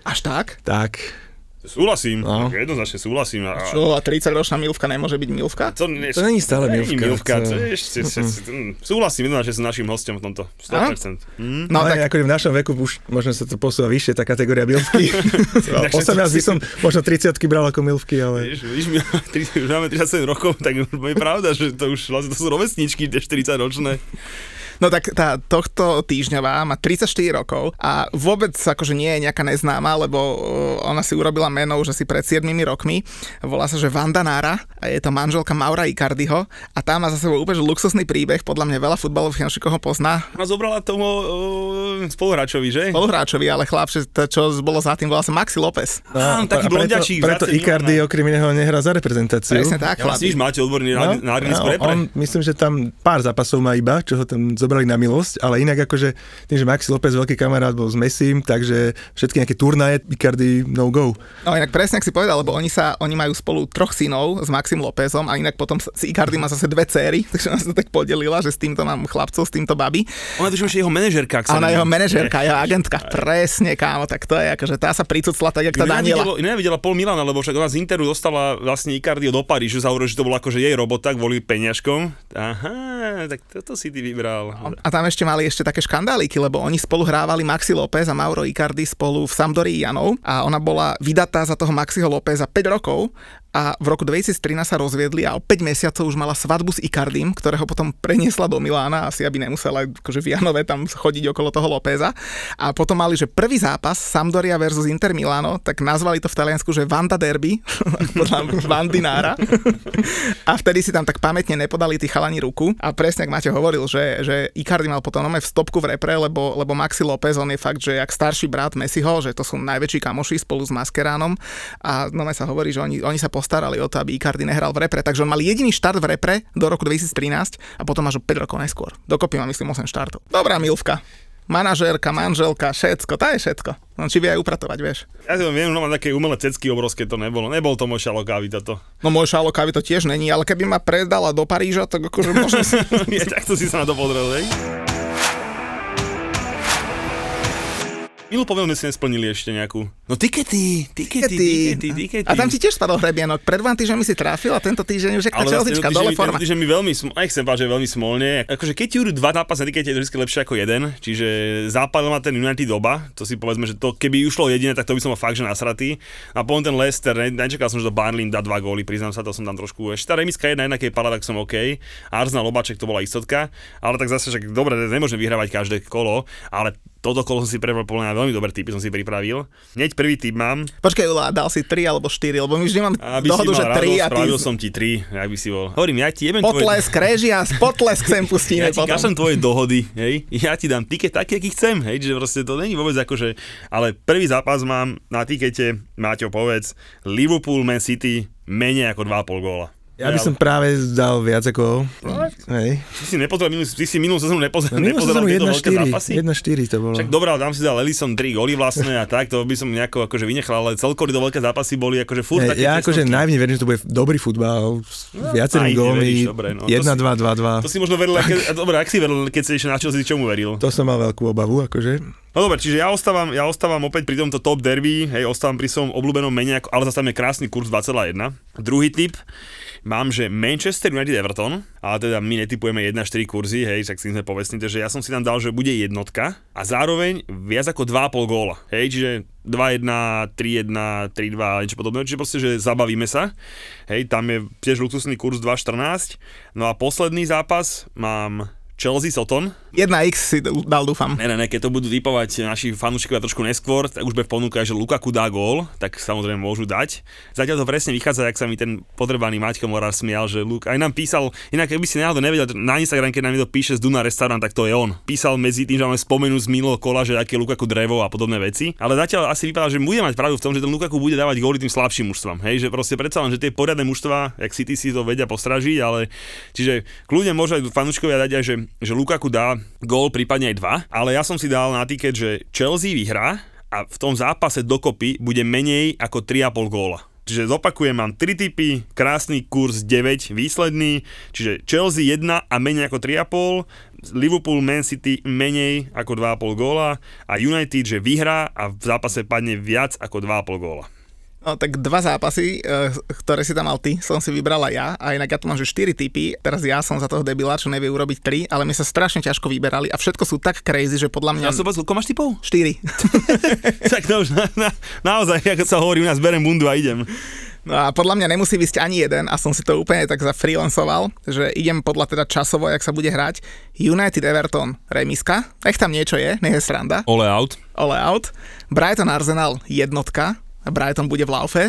Až tak? Tak. Súhlasím, no. jednoznačne súhlasím. A... Čo, a 30-ročná milvka nemôže byť milvka? To, nie, to není stále milvka. Nie milvka to... to ešte, ešte, ešte, súhlasím jednoznačne s našim hostom v tomto 100%. Mm. Hm? No, no tak... ako v našom veku už možno sa to posúva vyššie, tá kategória milvky. 18 by som možno 30 bral ako milvky, ale... Víš, už máme 37 rokov, tak je pravda, že to už vlastne to sú rovesničky, tie 40-ročné. No tak tá tohto týždňová má 34 rokov a vôbec akože nie je nejaká neznáma, lebo uh, ona si urobila meno už asi pred 7 rokmi. Volá sa, že Vanda Nára a je to manželka Maura Icardiho a tá má za sebou úplne luxusný príbeh, podľa mňa veľa futbalových fanšikov ho pozná. A zobrala tomu uh, spoluhráčovi, že? Spoluhráčovi, ale chlap, to, čo bolo za tým, volá sa Maxi López. No, taký blondiačík. Preto, preto Icardi okrem iného nehrá za reprezentáciu. Presne tak. Ja, myslíš, máte odborný no, národný no, on, myslím, že tam pár zápasov má iba, čo ho tam zobrali na milosť, ale inak akože tým, že Maxi López veľký kamarát bol s Messim, takže všetky nejaké turnaje Icardi no go. No inak presne, ak si povedal, lebo oni sa, oni majú spolu troch synov s Maxim Lópezom a inak potom s Icardi má zase dve céry, takže ona sa tak podelila, že s týmto mám chlapcov, s týmto babi. Ona je jeho manažerka, ak sa jeho manažerka, jeho agentka, presne kámo, tak to je akože tá sa pricucla tak, jak tá Daniela. Nevidela pol Milana, lebo však ona z Interu dostala vlastne Icardi do Parížu za že to bolo akože jej robota kvôli peňažkom. Aha, tak toto si ty vybral. A tam ešte mali ešte také škandáliky, lebo oni spolu hrávali Maxi López a Mauro Icardi spolu v Sampdorii Janov a ona bola vydatá za toho Maxiho Lópeza 5 rokov a v roku 2013 sa rozviedli a o 5 mesiacov už mala svadbu s Ikardim, ktorého potom preniesla do Milána, asi aby nemusela akože v Janove tam chodiť okolo toho Lópeza. A potom mali, že prvý zápas Sampdoria versus Inter Milano, tak nazvali to v Taliansku, že Vanda Derby, podľa Vandinára. A vtedy si tam tak pamätne nepodali tí chalani ruku. A presne, ak máte hovoril, že, že Icardi mal potom v stopku v repre, lebo, lebo Maxi López, on je fakt, že jak starší brat Messiho, že to sú najväčší kamoši spolu s Maskeránom. A nome sa hovorí, že oni, oni sa post- starali o to, aby Icardi nehral v repre, takže on mal jediný štart v repre do roku 2013 a potom až o 5 rokov neskôr. Dokopy má myslím 8 štartov. Dobrá milvka manažérka, manželka, všetko, tá je všetko. No, či vie aj upratovať, vieš. Ja si viem, no také umelé cecky obrovské to nebolo. Nebol to môj šalokávi toto. No môj šalokávi to tiež není, ale keby ma predala do Paríža, tak akože možno si... ja, takto si sa na to podrel, hej? Minulú povinnosť sme si nesplnili ešte nejakú. No tikety, tikety, Tikety. A tam ti tiež spadol hrebienok. Pred dvoma týždňami si trafil a tento týždeň už je tá Chelseačka, dole forma. že mi veľmi, aj chcem že veľmi smolne. Akože keď ti dva zápasy na tikete, je to vždy lepšie ako jeden. Čiže západol ma ten United doba, to si povedzme, že to keby ušlo jediné, tak to by som bol fakt, že nasratý. A potom ten Leicester, ne, nečakal som, že do Barney dá dva góly, priznám sa, to som tam trošku. Ešte tá remiska jedna jedna, keď padla, tak som OK. Arsenal Lobaček to bola istotka, ale tak zase, že dobre, nemôžem vyhrávať každé kolo, ale toto kolo som si pripravil mňa veľmi dobré typy som si pripravil. Hneď prvý typ mám. Počkaj, Ula, dal si 3 alebo 4, lebo my vždy mám Aby dohodu, že mal 3 radosť, a ty... som ti 3, ak by si bol. Hovorím, ja ti jebem tvoje... Potlesk, režia, potlesk sem pustíme Ja ti potom. tvoje dohody, hej. Ja ti dám tiket taký, aký chcem, hej. Že proste to není vôbec akože... Ale prvý zápas mám na tikete, Máťo, povedz, Liverpool, Man City, menej ako 2,5 góla. Ja by som práve dal viac ako... Hej. Ty si nepozeral, minulú, ty si minulú sezónu nepozeral, Minulú nepozeral sezónu tieto veľké zápasy? 1-4, 1-4 to bolo. Však dobrá, tam si dal Ellison 3 góly vlastné a tak, to by som nejako akože vynechal, ale celkovo to veľké zápasy boli akože furt Hej, také ja akože najmä verím, že to bude dobrý futbal s viacerými gólmi, veríš, dobre, no. To 1-2, si- 2-2. To si možno veril, keď, dobre, ak si veril, keď si ešte na Chelsea, čomu veril? To som mal veľkú obavu, akože. No dobre, čiže ja ostávam, ja ostávam opäť pri tomto top derby, hej, ostávam pri svojom obľúbenom mene, ale zase tam je krásny kurz 2,1. Druhý tip, mám, že Manchester United Everton, ale teda my netipujeme 1-4 kurzy, hej, tak si sme povestnite, že ja som si tam dal, že bude jednotka a zároveň viac ako 2,5 góla, hej, čiže 2-1, 3-1, 3-2, niečo podobné, čiže proste, že zabavíme sa. Hej, tam je tiež luxusný kurz 2,14. No a posledný zápas mám Chelsea Soton, 1x si dal, dúfam. Ne, ne, ne, keď to budú vypovať naši fanúšikovia trošku neskôr, tak už bude ponúka, že Lukaku dá gól, tak samozrejme môžu dať. Zatiaľ to presne vychádza, ak sa mi ten potrebaný Maťko Morár smial, že Luk, aj nám písal, inak keby si náhodou nevedel, na Instagram, keď nám niekto píše z Duna restaurant, tak to je on. Písal medzi tým, že máme spomenúť z minulého kola, že aké Lukaku drevo a podobné veci. Ale zatiaľ asi vypadá, že bude mať pravdu v tom, že ten Lukaku bude dávať góly tým slabším mužstvám. Hej, že proste predsa len, že tie poriadne mužstva, jak City si to vedia postražiť, ale čiže kľudne môžu aj fanúškovia dať aj, že, že Lukaku dá gól, prípadne aj dva, ale ja som si dal na tiket, že Chelsea vyhrá a v tom zápase dokopy bude menej ako 3,5 góla. Čiže zopakujem, mám 3 typy, krásny kurz 9, výsledný, čiže Chelsea 1 a menej ako 3,5, Liverpool, Man City menej ako 2,5 góla a United, že vyhrá a v zápase padne viac ako 2,5 góla. No tak dva zápasy, eh, ktoré si tam mal ty, som si vybrala ja a inak ja tu mám, že 4 typy, teraz ja som za toho debila, čo nevie urobiť 3, ale mi sa strašne ťažko vyberali a všetko sú tak crazy, že podľa mňa... Ja som koľko máš typov? 4. tak to už na, na, naozaj, ako sa hovorí, u nás berem bundu a idem. No a podľa mňa nemusí vysť ani jeden a som si to úplne tak zafreelancoval, že idem podľa teda časovo, jak sa bude hrať. United Everton remiska, nech tam niečo je, nech je sranda, Ole out. all out. Brighton Arsenal jednotka, Brighton bude v laufe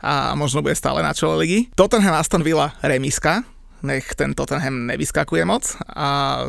a možno bude stále na čele ligy. Tottenham Aston Villa remiska, nech ten Tottenham nevyskakuje moc a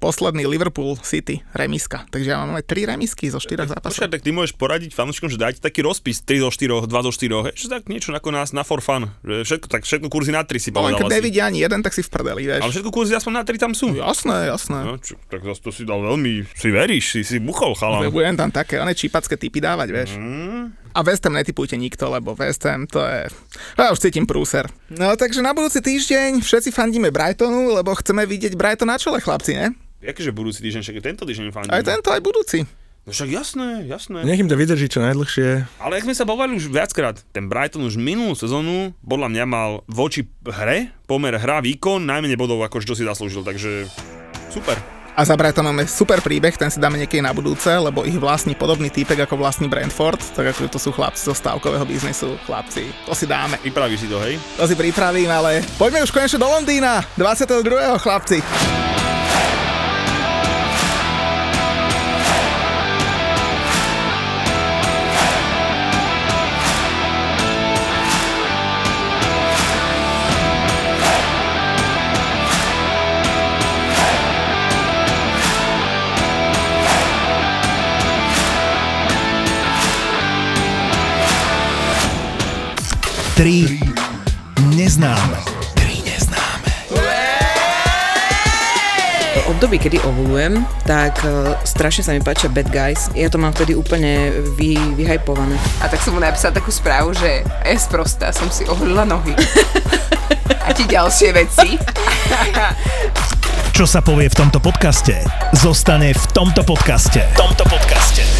posledný Liverpool City remiska. Takže ja máme 3 remisky zo 4 zápasov. Počkaj, tak ty môžeš poradiť fanúšikom, že dajte taký rozpis 3 zo 4, 2 zo 4, hej, že tak niečo ako nás na for fun, že všetko, tak všetko kurzy na 3 si No len povedal keď asi. nevidia ani jeden, tak si v prdeli, vieš. Ale všetko kurzy aspoň na 3 tam sú. Jasné, jasné. No, čo, tak zase to si dal veľmi, si veríš, si, si buchol, chalan. Budem tam také, one čípacké typy dávať, vieš. Mm. A West Ham netypujte nikto, lebo West Ham to je... Ja už cítim prúser. No takže na budúci týždeň všetci fandíme Brightonu, lebo chceme vidieť Brighton na čele, chlapci, ne? Jakže budúci týždeň, však tento týždeň fandím. Aj tento, aj budúci. No však jasné, jasné. Nech im to vydrží čo najdlhšie. Ale jak sme sa bavili už viackrát, ten Brighton už minulú sezónu podľa mňa mal voči hre, pomer hra, výkon, najmenej bodov, ako čo si zaslúžil, takže super. A za Brightonom je super príbeh, ten si dáme niekedy na budúce, lebo ich vlastní podobný týpek ako vlastní Brentford, tak ako to sú chlapci zo stávkového biznisu, chlapci, to si dáme. Vypravíš si to, hej? To si pripravím, ale poďme už konečne do Londýna, 22. chlapci. Tri neznáme. Tri neznáme. V období, kedy ovulujem, tak uh, strašne sa mi páčia Bad Guys. Ja to mám vtedy úplne vy, vyhajpované. A tak som mu napísala takú správu, že je sprostá, som si oholila nohy. A ti ďalšie veci. Čo sa povie v tomto podcaste, zostane v tomto podcaste. V tomto podcaste.